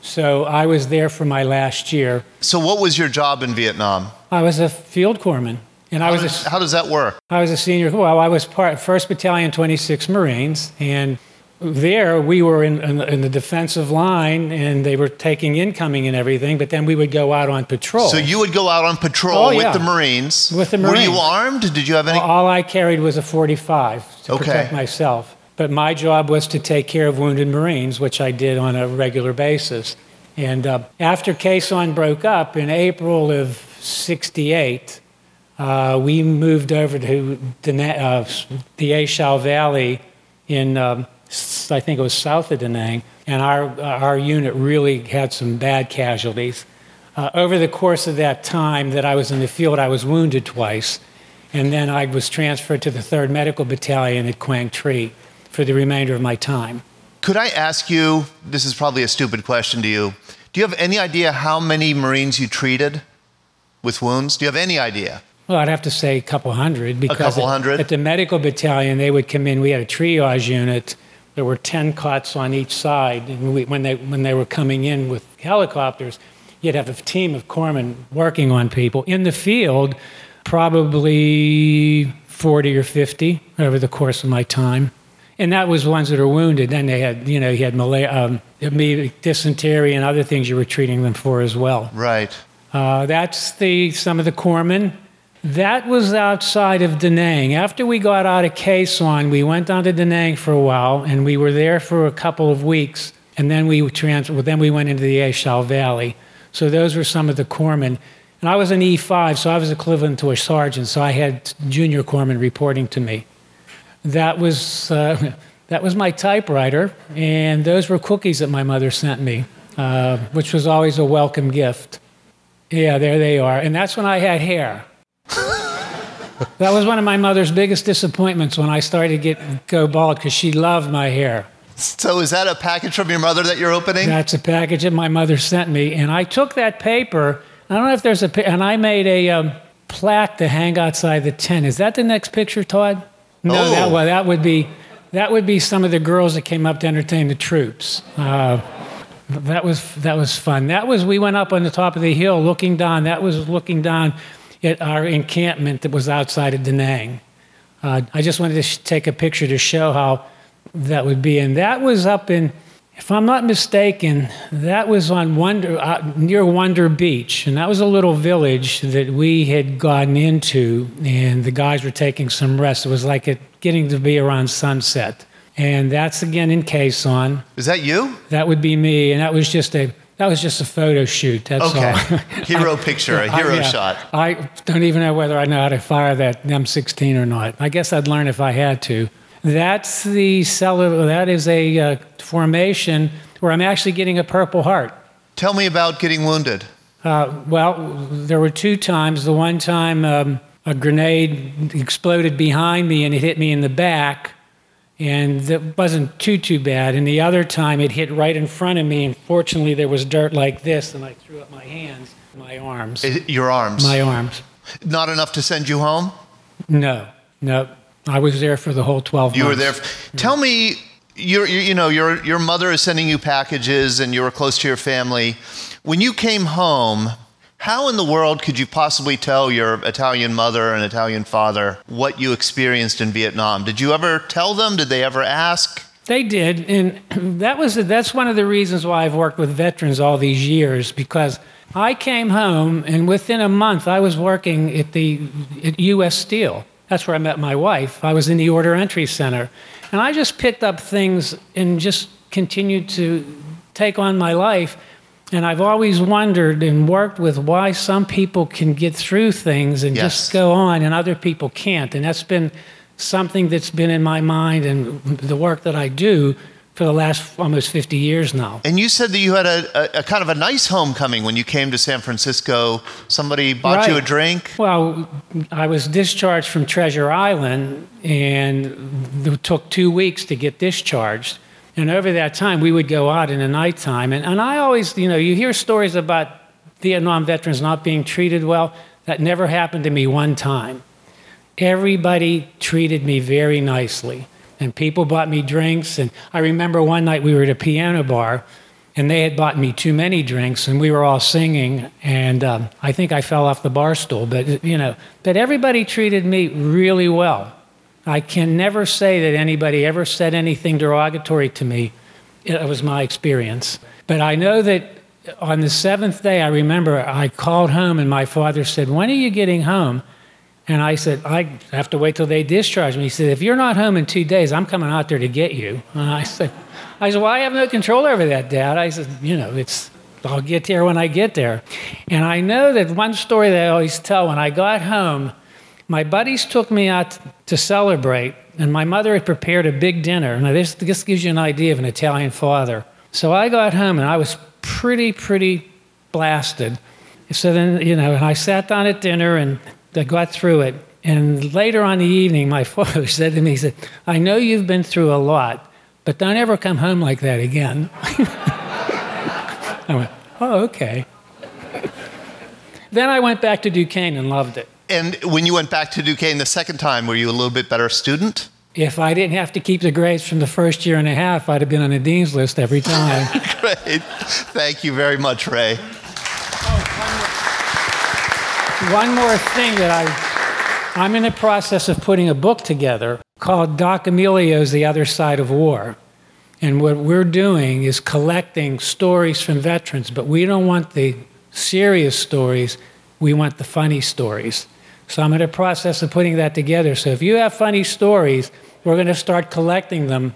So I was there for my last year.
so what was your job in Vietnam?
I was a field corpsman, and I
How
was a,
how does that work?
I was a senior. Well, I was part First Battalion, 26 Marines, and there we were in, in, in the defensive line, and they were taking incoming and everything. But then we would go out on patrol.
So you would go out on patrol
Oh,
with
yeah.
the Marines.
With the Marines.
Were you armed? Did you have any?
All I carried was a 45 to
Okay.
protect myself. But my job was to take care of wounded Marines, which I did on a regular basis. And uh, after Khe Sanh broke up in April of 68, uh, we moved over to Dana- uh, the Valley in, um, I think it was south of Da Nang, and our, our unit really had some bad casualties. Uh, over the course of that time that I was in the field, I was wounded twice, and then I was transferred to the 3rd Medical Battalion at Quang Tri for the remainder of my time.
Could I ask you? This is probably a stupid question to you. Do you have any idea how many Marines you treated with wounds? Do you have any idea?
Well, I'd have to say a couple hundred because
couple
at-
hundred?
at the medical battalion they would come in. We had a triage unit. There were ten cots on each side, and we, when they when they were coming in with helicopters, you'd have a team of corpsmen working on people in the field, probably forty or fifty over the course of my time. And that was ones that are wounded. Then they had, you know, you had malaria, um, dysentery and other things you were treating them for as well.
Right.
Uh, that's the some of the corpsmen. That was outside of Da Nang. After we got out of Khe Sanh, we went down to Da Nang for a while, and we were there for a couple of weeks, and then we trans- well, then we went into the A Shau Valley. So those were some of the corpsmen. And I was an E5, so I was equivalent to a sergeant, so I had junior corpsmen reporting to me. That was, uh, that was my typewriter, and those were cookies that my mother sent me, uh, which was always a welcome gift. Yeah, there they are. And that's when I had hair. that was one of my mother's biggest disappointments when I started to get go bald because she loved my hair.
So is that a package from your mother that you're opening?
That's a package that my mother sent me, and I took that paper. I don't know if there's a, and I made a um, plaque to hang outside the tent. Is that the next picture, Todd? No,
Oh.
that, well, that would be that would be some of the girls that came up to entertain the troops. Uh, that was that was fun. That was we went up on the top of the hill looking down. That was looking down at our encampment that was outside of Da Nang. Uh, I just wanted to sh- take a picture to show how that would be, and that was up in, if I'm not mistaken, that was on Wonder uh, near Wonder Beach, and that was a little village that we had gotten into, and the guys were taking some rest. It was like it getting to be around sunset, and that's again in Khe Sanh.
Is that you?
That would be me, and that was just a that was just a photo shoot. That's
Okay.
all.
Hero picture, a hero
yeah.
shot.
I don't even know whether I know how to fire that M16 or not. I guess I'd learn if I had to. That's the cellular. That is a uh, formation where I'm actually getting a Purple Heart.
Tell me about getting wounded.
Uh, well, there were two times. The one time um, a grenade exploded behind me and it hit me in the back, and that wasn't too too bad. And the other time it hit right in front of me, and fortunately there was dirt like this, and I threw up my hands, my arms,
Your arms.
my arms.
Not enough to send you home?
No, no, I was there for the whole twelve.
You were
months.
there. Tell me, your, you know, your, your mother is sending you packages and you were close to your family. When you came home, how in the world could you possibly tell your Italian mother and Italian father what you experienced in Vietnam? Did you ever tell them? Did they ever ask?
They did, and that was that's one of the reasons why I've worked with veterans all these years because I came home and within a month I was working at the at U.S. Steel. That's where I met my wife. I was in the order entry center, and I just picked up things and just continued to take on my life. And I've always wondered and worked with why some people can get through things and
Yes.
just go on, and other people can't. And that's been something that's been in my mind and the work that I do for the last almost 50 years now.
And you said that you had a, a, a kind of a nice homecoming when you came to San Francisco. Somebody bought you a drink.
Well, I was discharged from Treasure Island, and it took two weeks to get discharged. And over that time, we would go out in the nighttime. And, and I always, you know, you hear stories about Vietnam veterans not being treated well. That never happened to me one time. Everybody treated me very nicely. And people bought me drinks. And I remember one night we were at a piano bar, and they had bought me too many drinks, and we were all singing. And um, I think I fell off the bar stool. But, you know, but everybody treated me really well. I can never say that anybody ever said anything derogatory to me. It was my experience. But I know that on the seventh day, I remember I called home and my father said, When are you getting home? And I said, I have to wait till they discharge me. He said, If you're not home in two days, I'm coming out there to get you. And I said, I said, Well, I have no control over that, Dad. I said, You know, it's I'll get there when I get there. And I know that one story that I always tell when I got home, my buddies took me out to celebrate, and my mother had prepared a big dinner. Now, this, this gives you an idea of an Italian father. So I got home, and I was pretty, pretty blasted. So then, you know, and I sat down at dinner, and I got through it. And later on the evening, my father said to me, he said, I know you've been through a lot, but don't ever come home like that again. I went, oh, okay. then I went back to Duquesne and loved it.
And when you went back to Duquesne the second time, were you a little bit better student?
If I didn't have to keep the grades from the first year and a half, I'd have been on the dean's list every time.
Great. Thank you very much, Ray.
One more thing that I, I'm in the process of putting a book together called Doc Amelio's The Other Side of War. And what we're doing is collecting stories from veterans, but we don't want the serious stories, we want the funny stories. So I'm in the process of putting that together. So if you have funny stories, we're going to start collecting them.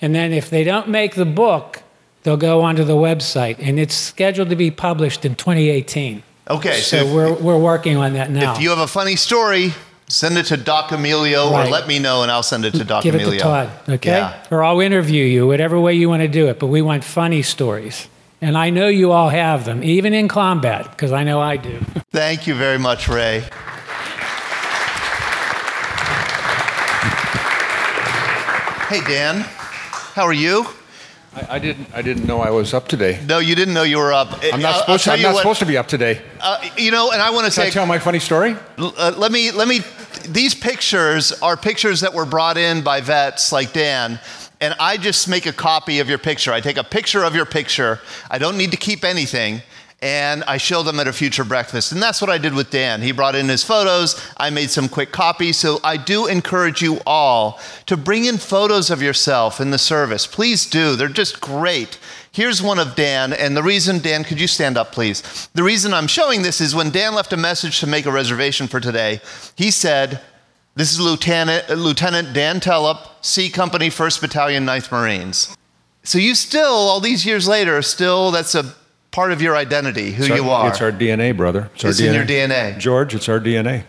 And then if they don't make the book, they'll go onto the website. And it's scheduled to be published in 2018.
Okay, so,
So
if,
we're, we're working on that now.
if you have a funny story, send it to Doc Amelio or let me know and I'll send it to Doc
Give
Amelio.
it to Todd, okay?
Yeah.
Or I'll interview you, whatever way you want to do it. But we want funny stories. And I know you all have them, even in combat, because I know I do.
Thank you very much, Ray. Hey, Dan. How are you?
I, I didn't. I didn't know I was up today.
No, you didn't know you were up.
I'm not supposed. To, I'm not
what-
supposed to be up today.
Uh, you know, and I want to
Can
say,
I tell my funny story?
Uh, let me let me these pictures are pictures that were brought in by vets like Dan and I just make a copy of your picture. I take a picture of your picture. I don't need to keep anything and I show them at a future breakfast. And that's what I did with Dan. He brought in his photos. I made some quick copies. So I do encourage you all to bring in photos of yourself in the service. Please do. They're just great. Here's one of Dan, and the reason, Dan, could you stand up, please? The reason I'm showing this is when Dan left a message to make a reservation for today, he said, This is Lieutenant, Lieutenant Dan Tellup, C Company, 1st Battalion, 9th Marines. So you still, all these years later, still, that's a part of your identity, who
our-
you are.
It's our DNA, brother. It's, our
It's
DNA.
in your DNA.
George, it's our DNA.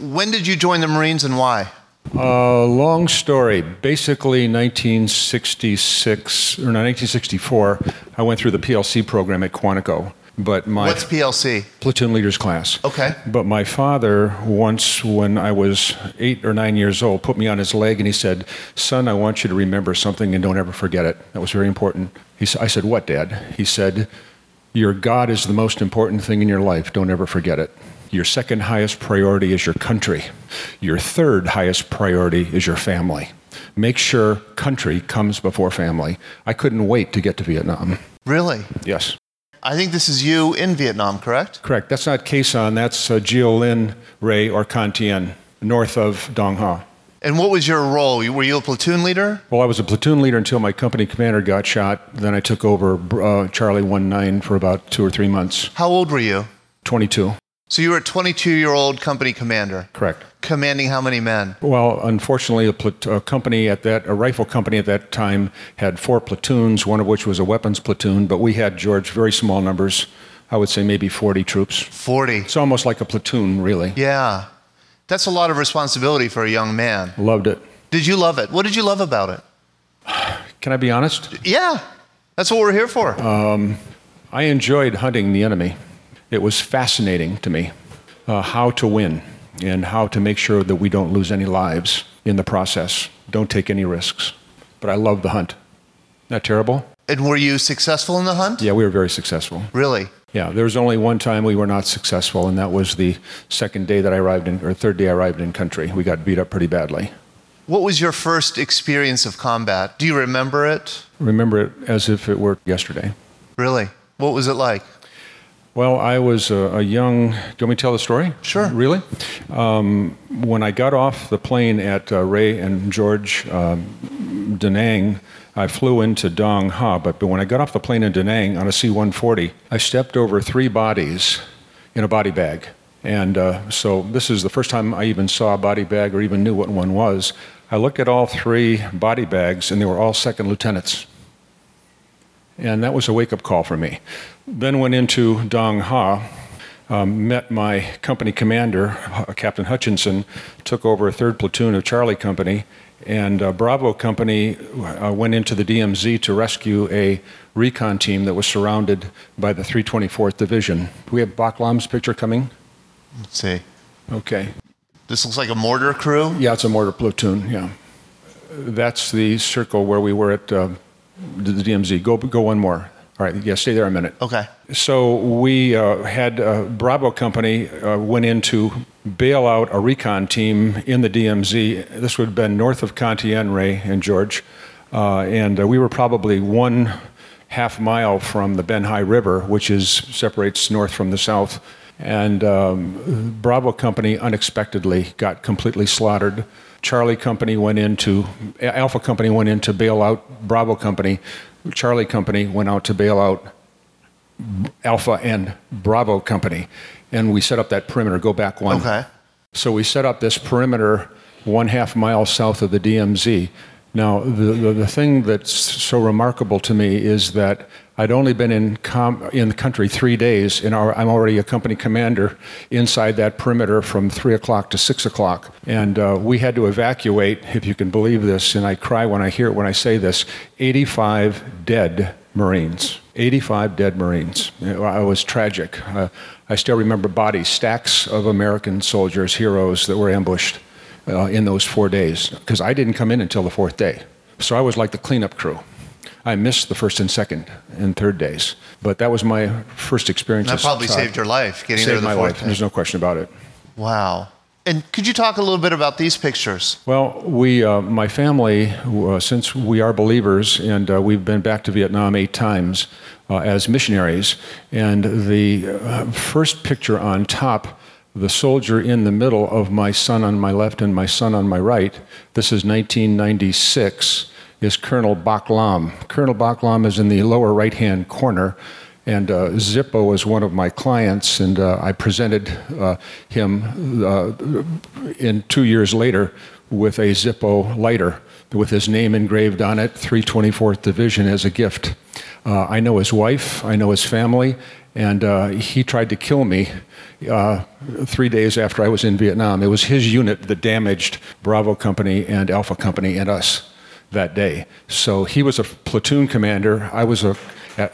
When did you join the Marines and why?
Uh, long story. Basically, 1966 or no, 1964, I went through the PLC program at Quantico. But my
What's PLC?
platoon leaders class.
Okay.
But my father once, when I was eight or nine years old, put me on his leg and he said, "Son, I want you to remember something and don't ever forget it." That was very important. He, I said, "What, Dad?" He said, "Your God is the most important thing in your life. Don't ever forget it." Your second highest priority is your country. Your third highest priority is your family. Make sure country comes before family. I couldn't wait to get to Vietnam.
Really?
Yes.
I think this is you in Vietnam, correct?
Correct. That's not Khe Sanh. That's uh, Gio Linh Ray or Con Thien, north of Dong Ha.
And what was your role? Were you a platoon leader?
Well, I was a platoon leader until my company commander got shot. Then I took over uh, Charlie 19 for about two or three months.
How old were you?
22.
So you were a 22 year old company commander,
Correct.
commanding how many men?
Well, unfortunately, a, plat- a company at that, a rifle company at that time had four platoons, one of which was a weapons platoon, but we had, George, very small numbers. I would say maybe 40 troops.
40.
It's almost like a platoon, really.
Yeah. That's a lot of responsibility for a young man.
Loved it.
Did you love it? What did you love about it?
Can I be honest?
Yeah. That's what we're here for.
Um, I enjoyed hunting the enemy. It was fascinating to me uh, how to win and how to make sure that we don't lose any lives in the process. Don't take any risks. But I love the hunt. Not terrible?
and were you successful in the hunt?
Yeah, we were very successful.
Really?
Yeah, there was only one time we were not successful, and that was the second day that I arrived in, or third day I arrived in country. We got beat up pretty badly.
What was your first experience of combat? Do you remember it?
Remember it as if it were yesterday.
Really? What was it like?
Well, I was a, a young. Do you want me to tell the story?
Sure.
Really? Um, when I got off the plane at uh, Ray and George um, Da Nang, I flew into Dong Ha. But, when I got off the plane in Da Nang on a C 140, I stepped over three bodies in a body bag. And uh, so this is the first time I even saw a body bag or even knew what one was. I looked at all three body bags, and they were all second lieutenants. And that was a wake up call for me. Then went into Dong Ha, um, met my company commander, Captain Hutchinson, took over a third platoon of Charlie Company, and uh, Bravo Company uh, went into the DMZ to rescue a recon team that was surrounded by the 324th Division. Do we have Baklam's picture coming?
Let's see.
Okay.
This looks like a mortar crew.
Yeah, it's a mortar platoon, yeah. That's the circle where we were at uh, the the DMZ. Go, go one more. All right, yeah, stay there a minute.
Okay.
So we uh, had uh, Bravo Company uh, went in to bail out a recon team in the DMZ. This would have been north of Con Thien, Ray and George, uh, and uh, we were probably one half mile from the Ben Hai River, which is separates north from the south. And um, Bravo Company unexpectedly got completely slaughtered. Charlie Company went into Alpha Company went in to bail out Bravo Company. Charlie Company went out to bail out Alpha and Bravo Company, and we set up that perimeter. Go back one.
Okay.
So we set up this perimeter one half mile south of the DMZ. Now, the, the, the thing that's so remarkable to me is that I'd only been in, com- in the country three days, and I'm already a company commander inside that perimeter from 3 o'clock to 6 o'clock. And uh, we had to evacuate, if you can believe this, and I cry when I hear it when I say this 85 dead Marines. 85 dead Marines. It was tragic. Uh, I still remember bodies, stacks of American soldiers, heroes that were ambushed uh, in those four days because I didn't come in until the fourth day. So I was like the cleanup crew. I missed the first and second and third days. But that was my first experience.
That probably saved your life, getting
saved
there the
my life.
day.
There's no question about it.
Wow. And could you talk a little bit about these pictures?
Well, we, uh, my family, uh, since we are believers and uh, we've been back to Vietnam eight times uh, as missionaries, and the uh, first picture on top, the soldier in the middle of my son on my left and my son on my right, this is 1996, is Colonel Baklam. Colonel Baklam is in the lower right hand corner. And uh, Zippo was one of my clients, and uh, I presented uh, him uh, in two years later with a Zippo lighter with his name engraved on it, 324th Division, as a gift. Uh, I know his wife, I know his family, and uh, he tried to kill me three days after I was in Vietnam. It was his unit that damaged Bravo Company and Alpha Company and us that day. So he was a platoon commander. I was a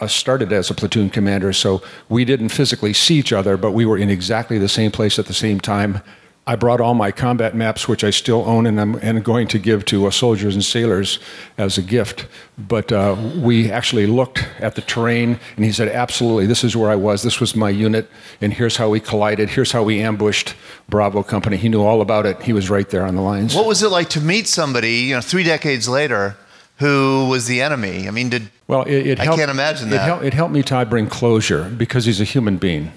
started as a platoon commander, so we didn't physically see each other, but we were in exactly the same place at the same time. I brought all my combat maps, which I still own and I'm and going to give to uh, soldiers and sailors as a gift. But uh, we actually looked at the terrain, and he said, Absolutely, this is where I was. This was my unit, and here's how we collided. Here's how we ambushed Bravo Company. He knew all about it. He was right there on the lines.
What was it like to meet somebody, you know, three decades later, who was the enemy? I mean, did
Well, it, it
I can't imagine
it
that.
Helped, it helped me, Todd, bring closure because he's a human being.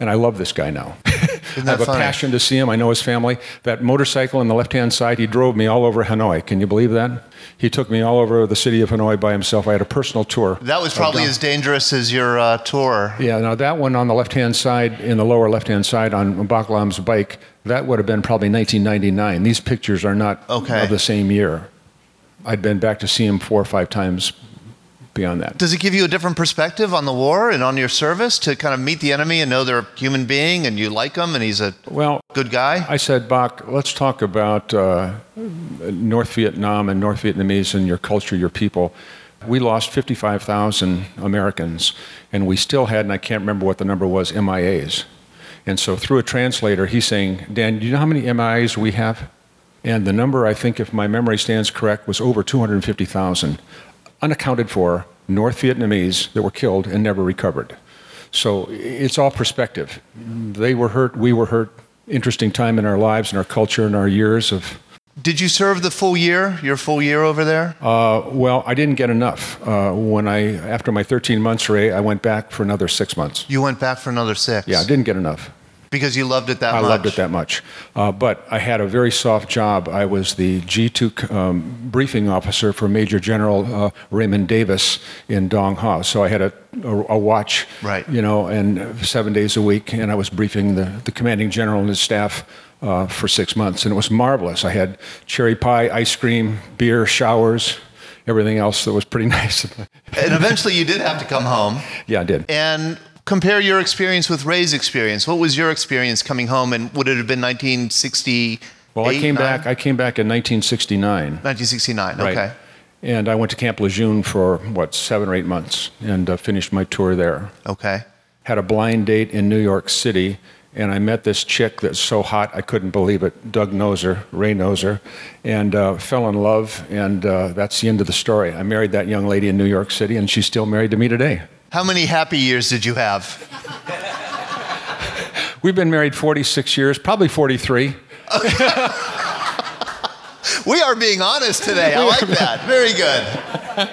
And I love this guy now. I have
that
a passion to see him. I know his family. That motorcycle on the left hand side, he drove me all over Hanoi. Can you believe that? He took me all over the city of Hanoi by himself. I had a personal tour.
That was probably as dangerous as your uh, tour.
Yeah, now that one on the left hand side, in the lower left hand side on Baklam's bike, that would have been probably 1999. These pictures are not
Okay.
of the same year. I'd been back to see him four or five times beyond that.
Does it give you a different perspective on the war and on your service to kind of meet the enemy and know they're a human being and you like him and he's a
Well,
good guy?
I said, Bach, let's talk about uh, North Vietnam and North Vietnamese and your culture, your people. We lost 55,000 Americans, and we still had, and I can't remember what the number was, MIAs. And so through a translator, he's saying, Dan, do you know how many MIAs we have? And the number, I think, if my memory stands correct, was over 250,000 unaccounted for North Vietnamese that were killed and never recovered. So it's all perspective. They were hurt, we were hurt. Interesting time in our lives and our culture and our years of.
Did you serve the full year, your full year over there?
Uh, well, I didn't get enough. Uh, when I, after my 13 months, Ray, I went back for another six months.
You went back for another six.
Yeah, I didn't get enough.
Because you loved it that
I
much.
I loved it that much. Uh, but I had a very soft job. I was the G2 um, briefing officer for Major General uh, Raymond Davis in Dong Ha. So I had a, a, a watch,
Right.
you know, and seven days a week, and I was briefing the, the commanding general and his staff uh, for six months, and it was marvelous. I had cherry pie, ice cream, beer, showers, everything else that was pretty nice.
And eventually you did have to come home.
yeah, I did.
And compare your experience with Ray's experience. What was your experience coming home? And would it have been 1960?
Well, I came back. I came back in 1969.
1969.
Right.
Okay.
And I went to Camp Lejeune for what seven or eight months, and uh, finished my tour there.
Okay.
Had a blind date in New York City, and I met this chick that's so hot I couldn't believe it. Doug knows her, Ray knows her, and uh, fell in love. And uh, that's the end of the story. I married that young lady in New York City, and she's still married to me today.
How many happy years did you have?
We've been married 46 years, probably 43.
We are being honest today. I like that. Very good.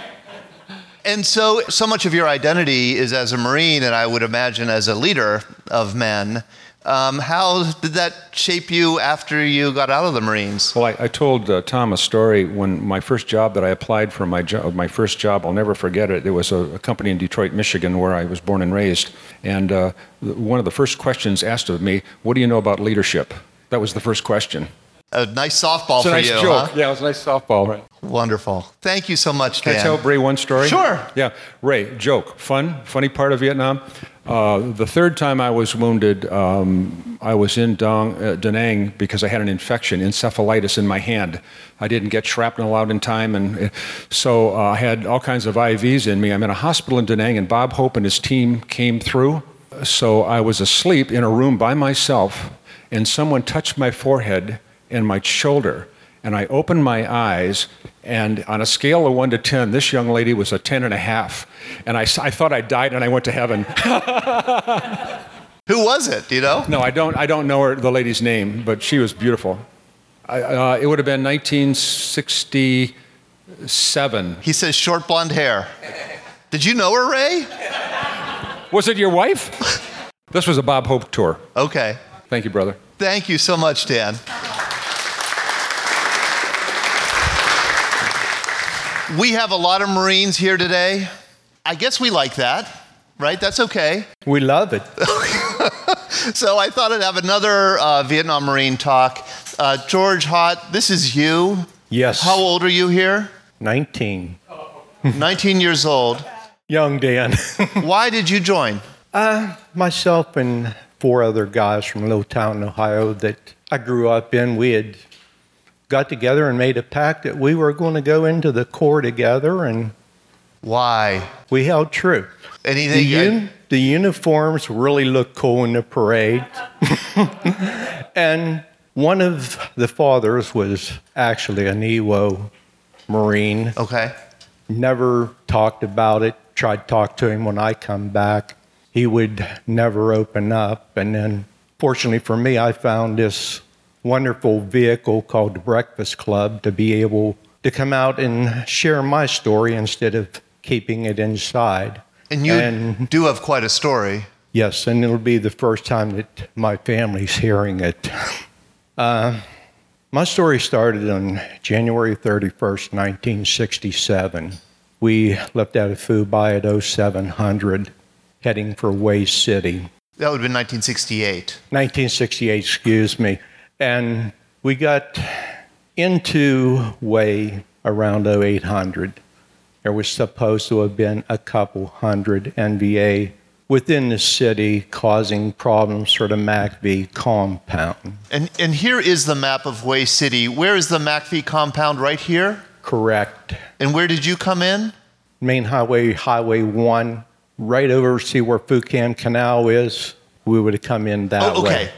And so, so much of your identity is as a Marine, and I would imagine as a leader of men. Um, how did that shape you after you got out of the Marines?
Well, I, I told uh, Tom a story when my first job that I applied for my job, my first job, I'll never forget it. It was a, a company in Detroit, Michigan, where I was born and raised. And uh, one of the first questions asked of me, "What do you know about leadership?" That was the first question.
A nice softball
It's a
for
nice
you,
joke.
huh?
Yeah, it was a nice softball. Right.
Wonderful. Thank you so much,
Can I
Dan.
tell Ray one story?
Sure.
Yeah, Ray, joke, fun, funny part of Vietnam. Uh, the third time I was wounded, um, I was in Dong, uh, Da Nang because I had an infection, encephalitis in my hand. I didn't get shrapnel out in time, and uh, so uh, I had all kinds of IVs in me. I'm in a hospital in Da Nang, and Bob Hope and his team came through. So I was asleep in a room by myself, and someone touched my forehead and my shoulder. And I opened my eyes, and on a scale of one to 10, this young lady was a 10 and a half. And I, I thought I died and I went to heaven.
Who was it? Do you know?
No, I don't, I don't know her, the lady's name, but she was beautiful. I, uh, it would have been 1967.
He says short blonde hair. Did you know her, Ray?
Was it your wife? this was a Bob Hope tour.
Okay.
Thank you, brother.
Thank you so much, Dan. We have a lot of Marines here today. I guess we like that, right? That's okay.
We love it.
So I thought I'd have another uh, Vietnam Marine talk. Uh, George Hott, this is you.
Yes.
How old are you here?
19.
19 years old.
Young Dan.
Why did you join?
Uh, myself and four other guys from a little town in Ohio that I grew up in, we had got together and made a pact that we were going to go into the Corps together, and
Why?
we held true. The,
Anything?
un- the uniforms really looked cool in the parade. and one of the fathers was actually an Iwo Marine.
okay.
never talked about it. Tried to talk to him when I come back. He would never open up. And then, fortunately for me, I found this wonderful vehicle called the Breakfast Club to be able to come out and share my story instead of keeping it inside.
And you
And-
do have quite a story.
Yes, and it'll be the first time that my family's hearing it. Uh, my story started on January 31st, 1967. We left out of Phu Bai at 0700, heading for Hue City.
That would have been 1968.
1968, excuse me. And we got into Hue around 0800. There was supposed to have been a couple hundred NVA within the city causing problems for the MACV compound.
And, and here is the map of Hue City. Where is the MACV compound? Right here?
Correct.
And where did you come in?
Main Highway, Highway 1, right over, see where Phu Cam Canal is? We would have come in that
oh,
way.
okay.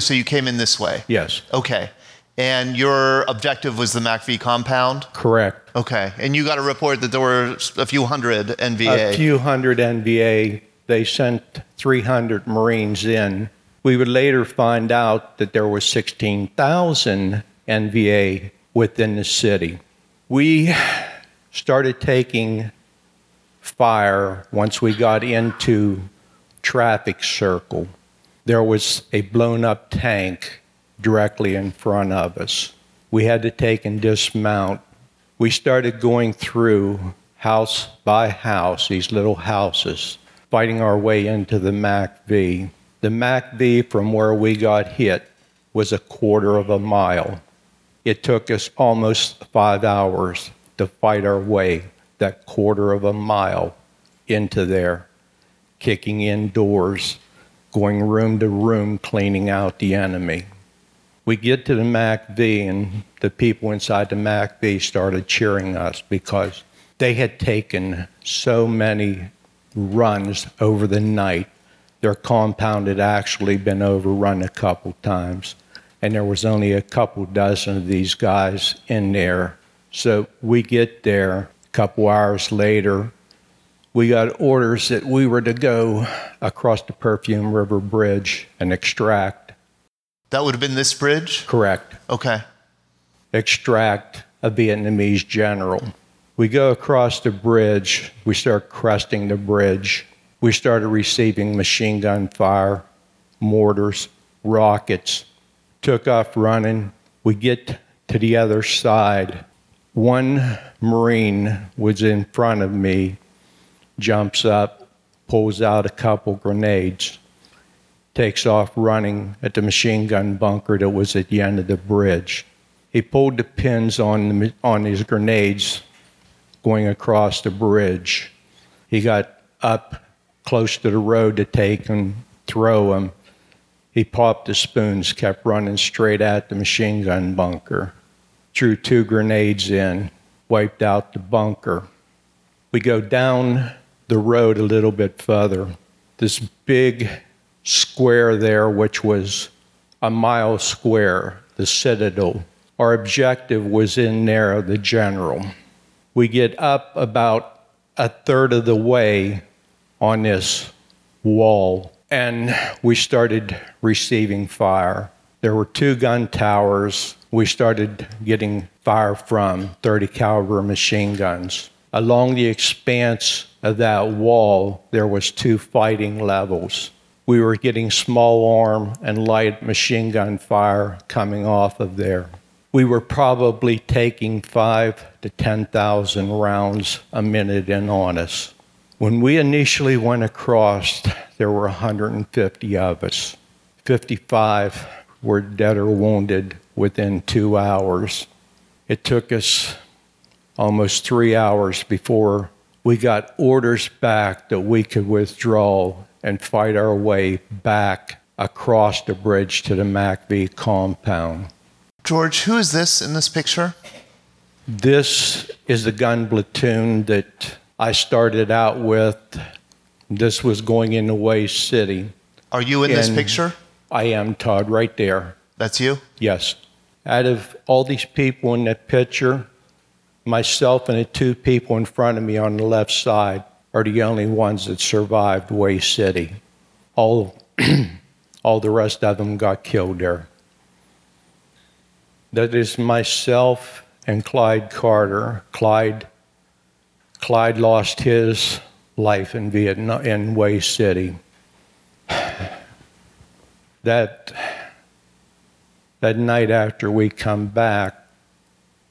So you came in this way?
Yes,
Okay. And your objective was the MACV compound?
correct.
Okay. And you got a report that there were a few hundred NVA.
A few hundred NVA. They sent 300 Marines in. We would later find out that there were 16,000 NVA within the city. We started taking fire once we got into traffic circle. There was a blown up tank directly in front of us. We had to take and dismount. We started going through house by house, these little houses, fighting our way into the MACV. The MACV from where we got hit was a quarter of a mile. It took us almost five hours to fight our way that quarter of a mile into there, kicking in doors, going room to room, cleaning out the enemy. We get to the MACV, and the people inside the MACV started cheering us because they had taken so many runs over the night. Their compound had actually been overrun a couple times, and there was only a couple dozen of these guys in there. So we get there a couple hours later. We got orders that we were to go across the Perfume River Bridge and extract.
that would have been this bridge?
Correct.
Okay.
extract a Vietnamese general. We go across the bridge, we start cresting the bridge. We started receiving machine gun fire, mortars, rockets, took off running. We get to the other side. One Marine was in front of me, jumps up, pulls out a couple grenades, takes off running at the machine gun bunker that was at the end of the bridge. He pulled the pins on, the, on his grenades going across the bridge. He got up close to the road to take and throw them. He popped the spoons, kept running straight at the machine gun bunker, threw two grenades in, wiped out the bunker. We go down the road a little bit further. This big square there, which was a mile square, the Citadel, Our objective was in there, the general. We get up about a third of the way on this wall, and we started receiving fire. There were two gun towers. We started getting fire from 30 caliber machine guns. Along the expanse of that wall, there was two fighting levels. We were getting small arm and light machine gun fire coming off of there. We were probably taking five to 10,000 rounds a minute in on us. When we initially went across, there were 150 of us. 55 were dead or wounded within two hours. It took us almost three hours before we got orders back that we could withdraw and fight our way back across the bridge to the MACV compound.
George, who is this in this picture?
This is the gun platoon that I started out with. This was going into Hue City.
Are you in this picture?
I am, Todd, right there.
That's you?
Yes. Out of all these people in that picture, myself and the two people in front of me on the left side are the only ones that survived Hue City. All, all the rest of them got killed there. That is myself and Clyde Carter. Clyde, Clyde lost his life in Vietnam in Hue City. That that night after we come back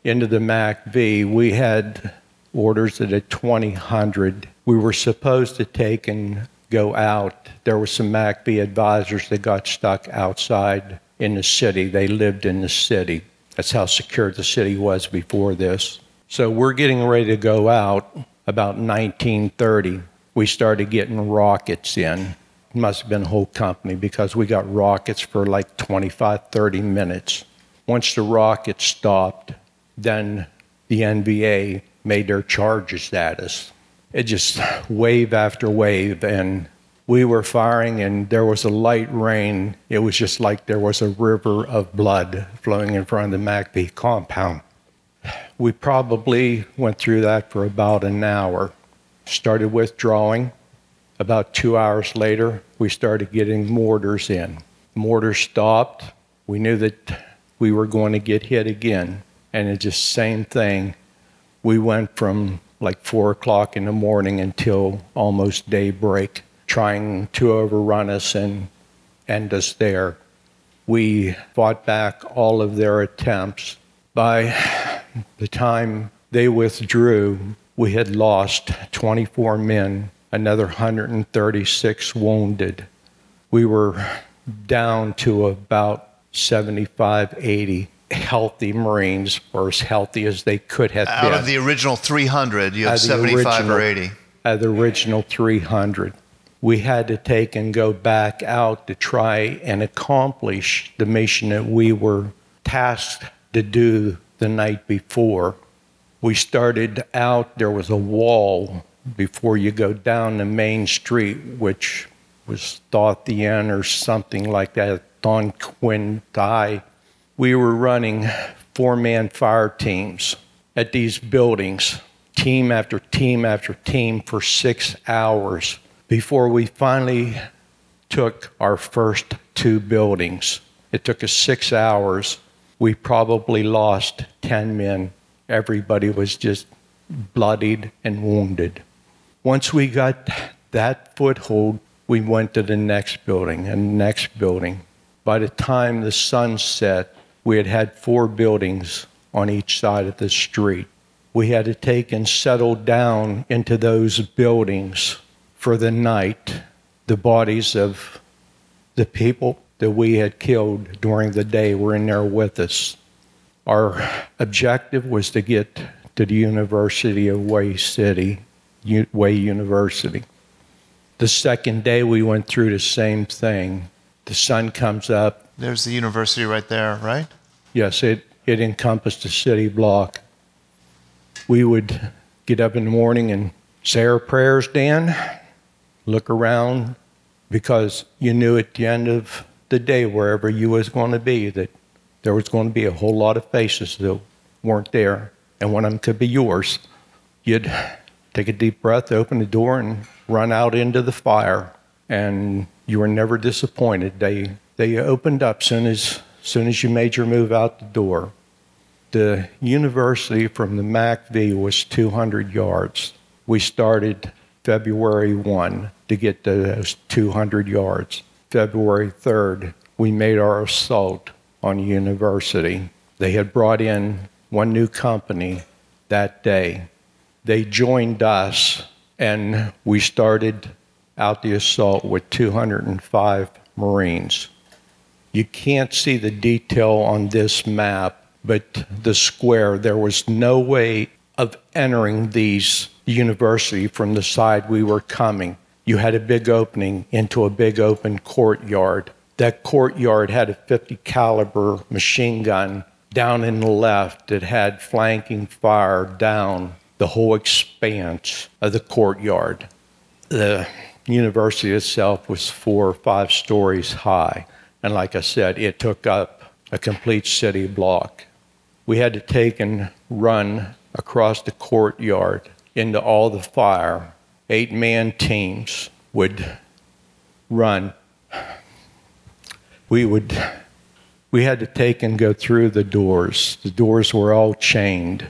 into the MACV, we had orders at 2000 we were supposed to take and go out. There were some MACV advisors that got stuck outside in the city. They lived in the city. That's how secure the city was before this. So we're getting ready to go out about 1930. We started getting rockets in. Must have been a whole company because we got rockets for like 25, 30 minutes. Once the rockets stopped, then the NVA made their charges at us. It just wave after wave, and we were firing, and there was a light rain. It was just like there was a river of blood flowing in front of the MACV compound. We probably went through that for about an hour. Started withdrawing. About two hours later, we started getting mortars in. Mortars stopped. We knew that we were going to get hit again. And it just same thing. We went from like four o'clock in the morning until almost daybreak, trying to overrun us and end us there. We fought back all of their attempts. By the time they withdrew, we had lost 24 men, another 136 wounded. We were down to about 75, 80 healthy Marines, or as healthy as they could have
Out
been.
of the original 300, you have
Out of the
75 or 80.
Out of the original 300. We had to take and go back out to try and accomplish the mission that we were tasked to do the night before. We started out, there was a wall before you go down the main street, which was thought the end or something like that, Don Quinn Die. We were running four man fire teams at these buildings, team after team after team, for six hours before we finally took our first two buildings. It took us six hours. We probably lost 10 men. Everybody was just bloodied and wounded. Once we got that foothold, we went to the next building and next building. By the time the sun set, we had had four buildings on each side of the street. We had to take and settle down into those buildings for the night. The bodies of the people that we had killed during the day were in there with us. Our objective was to get to the University of Hue City, Hue University. The second day we went through the same thing. The sun comes up.
There's the university right there, right?
Yes, it, it encompassed a city block. We would get up in the morning and say our prayers, Dan, look around, because you knew at the end of the day, wherever you was going to be, that there was going to be a whole lot of faces that weren't there, and one of them could be yours. You'd take a deep breath, open the door, and run out into the fire, and you were never disappointed. They they opened up soon as soon as you made your move out the door. The university from the MACV was 200 yards. We started February 1 to get to those 200 yards. February 3rd, we made our assault on the university. They had brought in one new company that day. They joined us, and we started out the assault with 205 Marines. You can't see the detail on this map, but the square, there was no way of entering these university from the side we were coming. You had a big opening into a big open courtyard. That courtyard had a 50 caliber machine gun down in the left that had flanking fire down the whole expanse of the courtyard. The university itself was four or five stories high. And like I said, it took up a complete city block. We had to take and run across the courtyard into all the fire. Eight man teams would run. We would we had to take and go through the doors. The doors were all chained.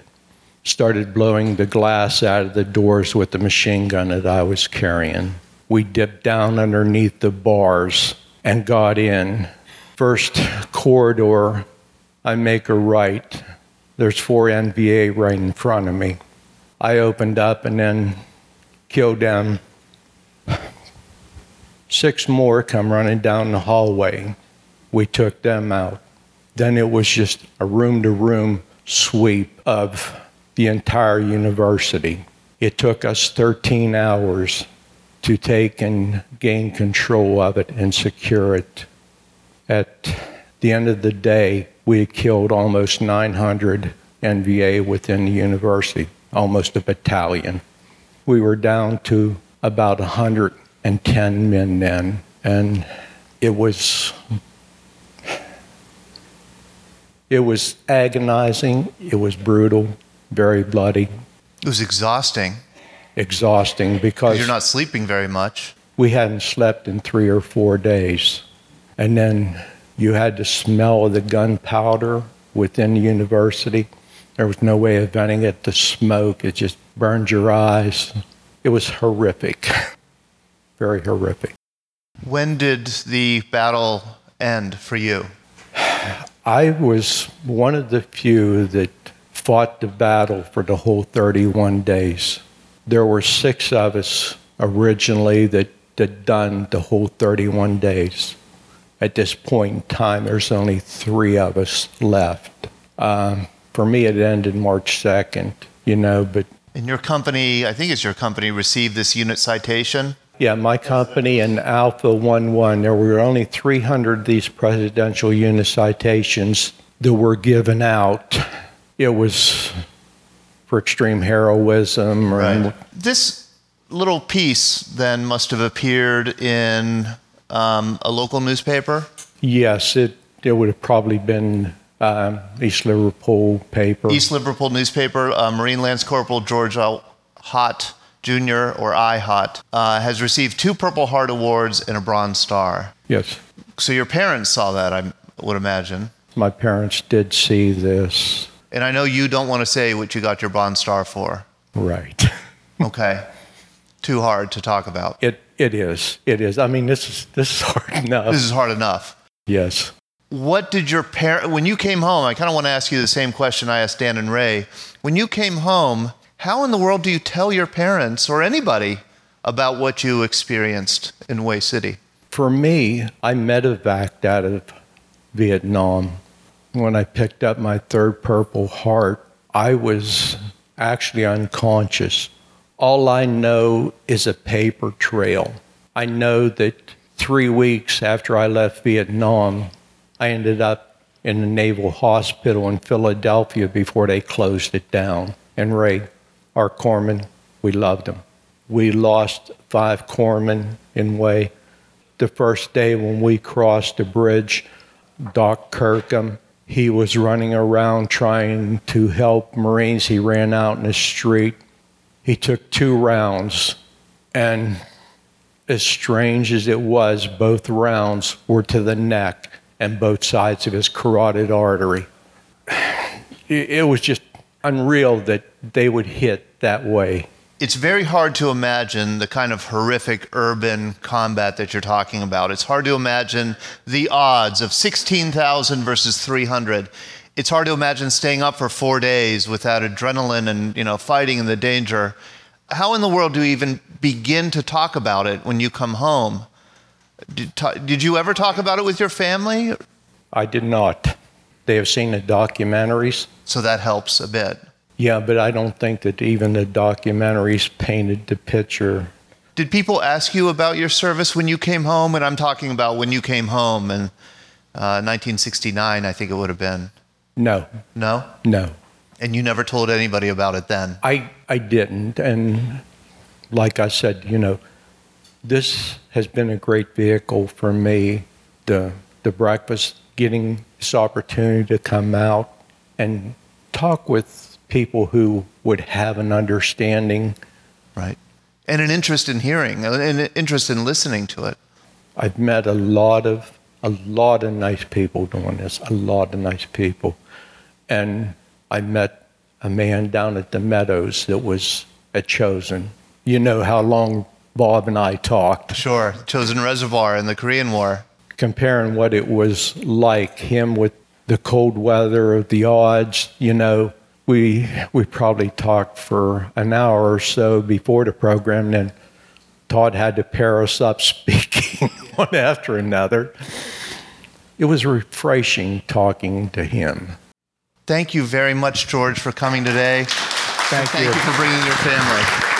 Started blowing the glass out of the doors with the machine gun that I was carrying. We dipped down underneath the bars and got in. First corridor, I make a right. There's four NVA right in front of me. I opened up and then killed them. Six more come running down the hallway. We took them out. Then it was just a room to room sweep of the entire university. It took us 13 hours to take and gain control of it and secure it. At the end of the day, we had killed almost 900 NVA within the university, almost a battalion. We were down to about 110 men then, and it was it was agonizing, it was brutal, very bloody,
It was exhausting.
Exhausting
'cause
because
You're not sleeping very much.
we hadn't slept in three or four days. And then you had to smell of the gunpowder within the university. There was no way of venting it. The smoke, it just burned your eyes. It was horrific. Very horrific.
When did the battle end for you?
I was one of the few that fought the battle for the whole 31 days. There were six of us originally that had done the whole 31 days. At this point in time, there's only three of us left. Um, for me, it ended March 2nd, you know, but
And your company, I think it's your company, received this unit citation.
Yeah, my company and Alpha 11, there were only 300 of these presidential unit citations that were given out. It was for extreme heroism. Or,
Right. This little piece then must have appeared in um, a local newspaper.
Yes, it, it would have probably been um, East Liverpool paper.
East Liverpool newspaper, uh, Marine Lance Corporal George L. Hott Jr., or I Hott, uh, has received two Purple Heart Awards and a Bronze Star.
Yes,
So your parents saw that, I would imagine.
my parents did see this.
And I know you don't want to say what you got your Bronze Star for.
Right.
Okay. Too hard to talk about.
It, it is. It is. I mean, this is, this is hard enough.
This is hard enough.
yes.
What did your parent, when you came home, I kind of want to ask you the same question I asked Dan and Ray. When you came home, how in the world do you tell your parents or anybody about what you experienced in Hue City?
For me, I medevaced out of Vietnam. When I picked up my third Purple Heart, I was actually unconscious. All I know is a paper trail. I know that three weeks after I left Vietnam, I ended up in the Naval Hospital in Philadelphia before they closed it down. And Ray, our corpsman, we loved him. We lost five corpsmen in Hue. The first day when we crossed the bridge, Doc Kirkham He was running around trying to help Marines. He ran out in the street. He took two rounds, and as strange as it was, both rounds were to the neck and both sides of his carotid artery. It was just unreal that they would hit that way.
It's very hard to imagine the kind of horrific urban combat that you're talking about. It's hard to imagine the odds of 16,000 versus 300. It's hard to imagine staying up for four days without adrenaline and you know fighting and the danger. How in the world do you even begin to talk about it when you come home? Did, did you ever talk about it with your family?
I did not. They have seen the documentaries.
So that helps a bit.
Yeah, but I don't think that even the documentaries painted the picture.
Did people ask you about your service when you came home? And I'm talking about when you came home in uh, 1969, I think it would have been.
No,
No?
no.
And you never told anybody about it then?
I, I didn't. And like I said, you know, this has been a great vehicle for me. The, the breakfast, getting this opportunity to come out and talk with people who would have an understanding.
Right. And an interest in hearing, and an interest in listening to it.
I've met a lot of a lot of nice people doing this, a lot of nice people. And I met a man down at the Meadows that was a Chosin. You know how long Bob and I talked.
Sure. Chosin Reservoir in the Korean War.
Comparing what it was like, him with the cold weather, the odds, you know, we we probably talked for an hour or so before the program, and then Todd had to pair us up speaking one after another. It was refreshing talking to him.
Thank you very much, George, for coming today.
Thank,
Thank you for bringing your family.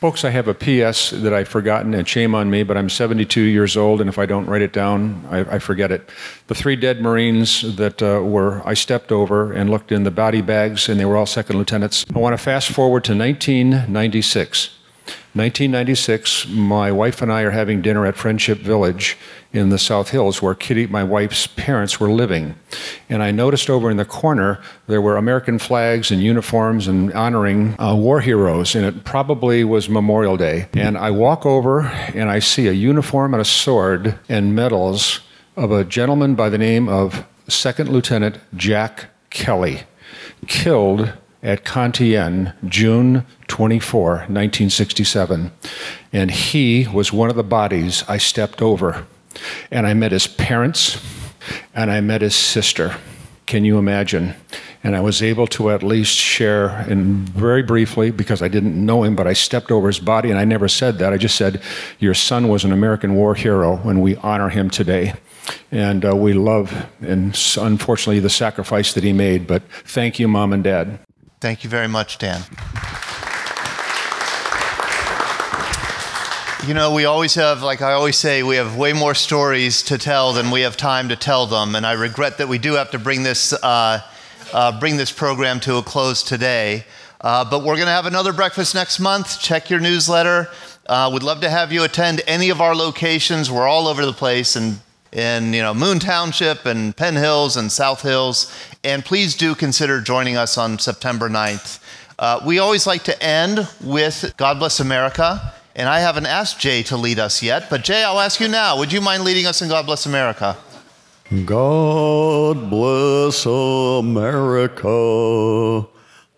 Folks, I have a PS that I've forgotten, and shame on me, but I'm 72 years old, and if I don't write it down, I, I forget it. The three dead Marines that uh, were, I stepped over and looked in the body bags, and they were all second lieutenants. I want to fast forward to 1996. 1996, my wife and I are having dinner at Friendship Village in the South Hills where Kitty, my wife's parents, were living. And I noticed over in the corner there were American flags and uniforms and honoring uh, war heroes, and it probably was Memorial Day. And I walk over and I see a uniform and a sword and medals of a gentleman by the name of Second Lieutenant Jack Kelly, killed at Con Thien, June 24, 1967. And he was one of the bodies I stepped over. And I met his parents and I met his sister. Can you imagine? And I was able to at least share, and very briefly, because I didn't know him, but I stepped over his body and I never said that. I just said, Your son was an American war hero, and we honor him today. And uh, we love, and unfortunately, the sacrifice that he made. But thank you, mom and dad.
Thank you very much, Dan. You know, we always have, like I always say, we have way more stories to tell than we have time to tell them. And I regret that we do have to bring this, uh, uh, bring this program to a close today. Uh, but we're going to have another breakfast next month. Check your newsletter. Uh, we'd love to have you attend any of our locations. We're all over the place and in you know Moon Township and Penn Hills and South Hills. And please do consider joining us on September 9th. Uh, we always like to end with God Bless America. And I haven't asked Jay to lead us yet, but Jay, I'll ask you now. Would you mind leading us in God Bless America?
God bless America,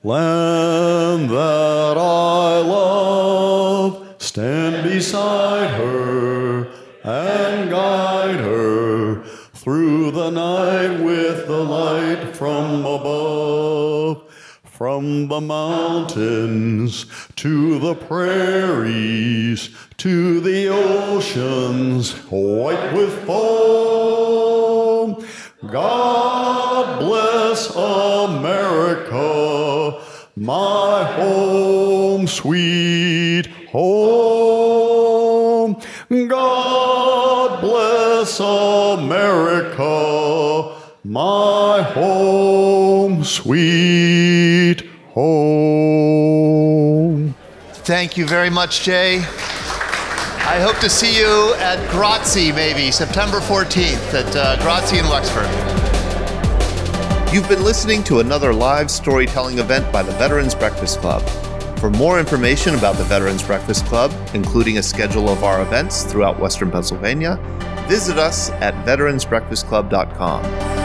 land that I love. Stand beside her and guide her through the night with the light from above. From the mountains to the prairies to the oceans white with foam. God bless America, my home, sweet home. God bless America, my home, sweet home.
Thank you very much, Jay. I hope to see you at Grazie, maybe September 14th at uh, Grazie in Wexford. You've been listening to another live storytelling event by the Veterans Breakfast Club. For more information about the Veterans Breakfast Club, including a schedule of our events throughout Western Pennsylvania, visit us at veteransbreakfastclub.com.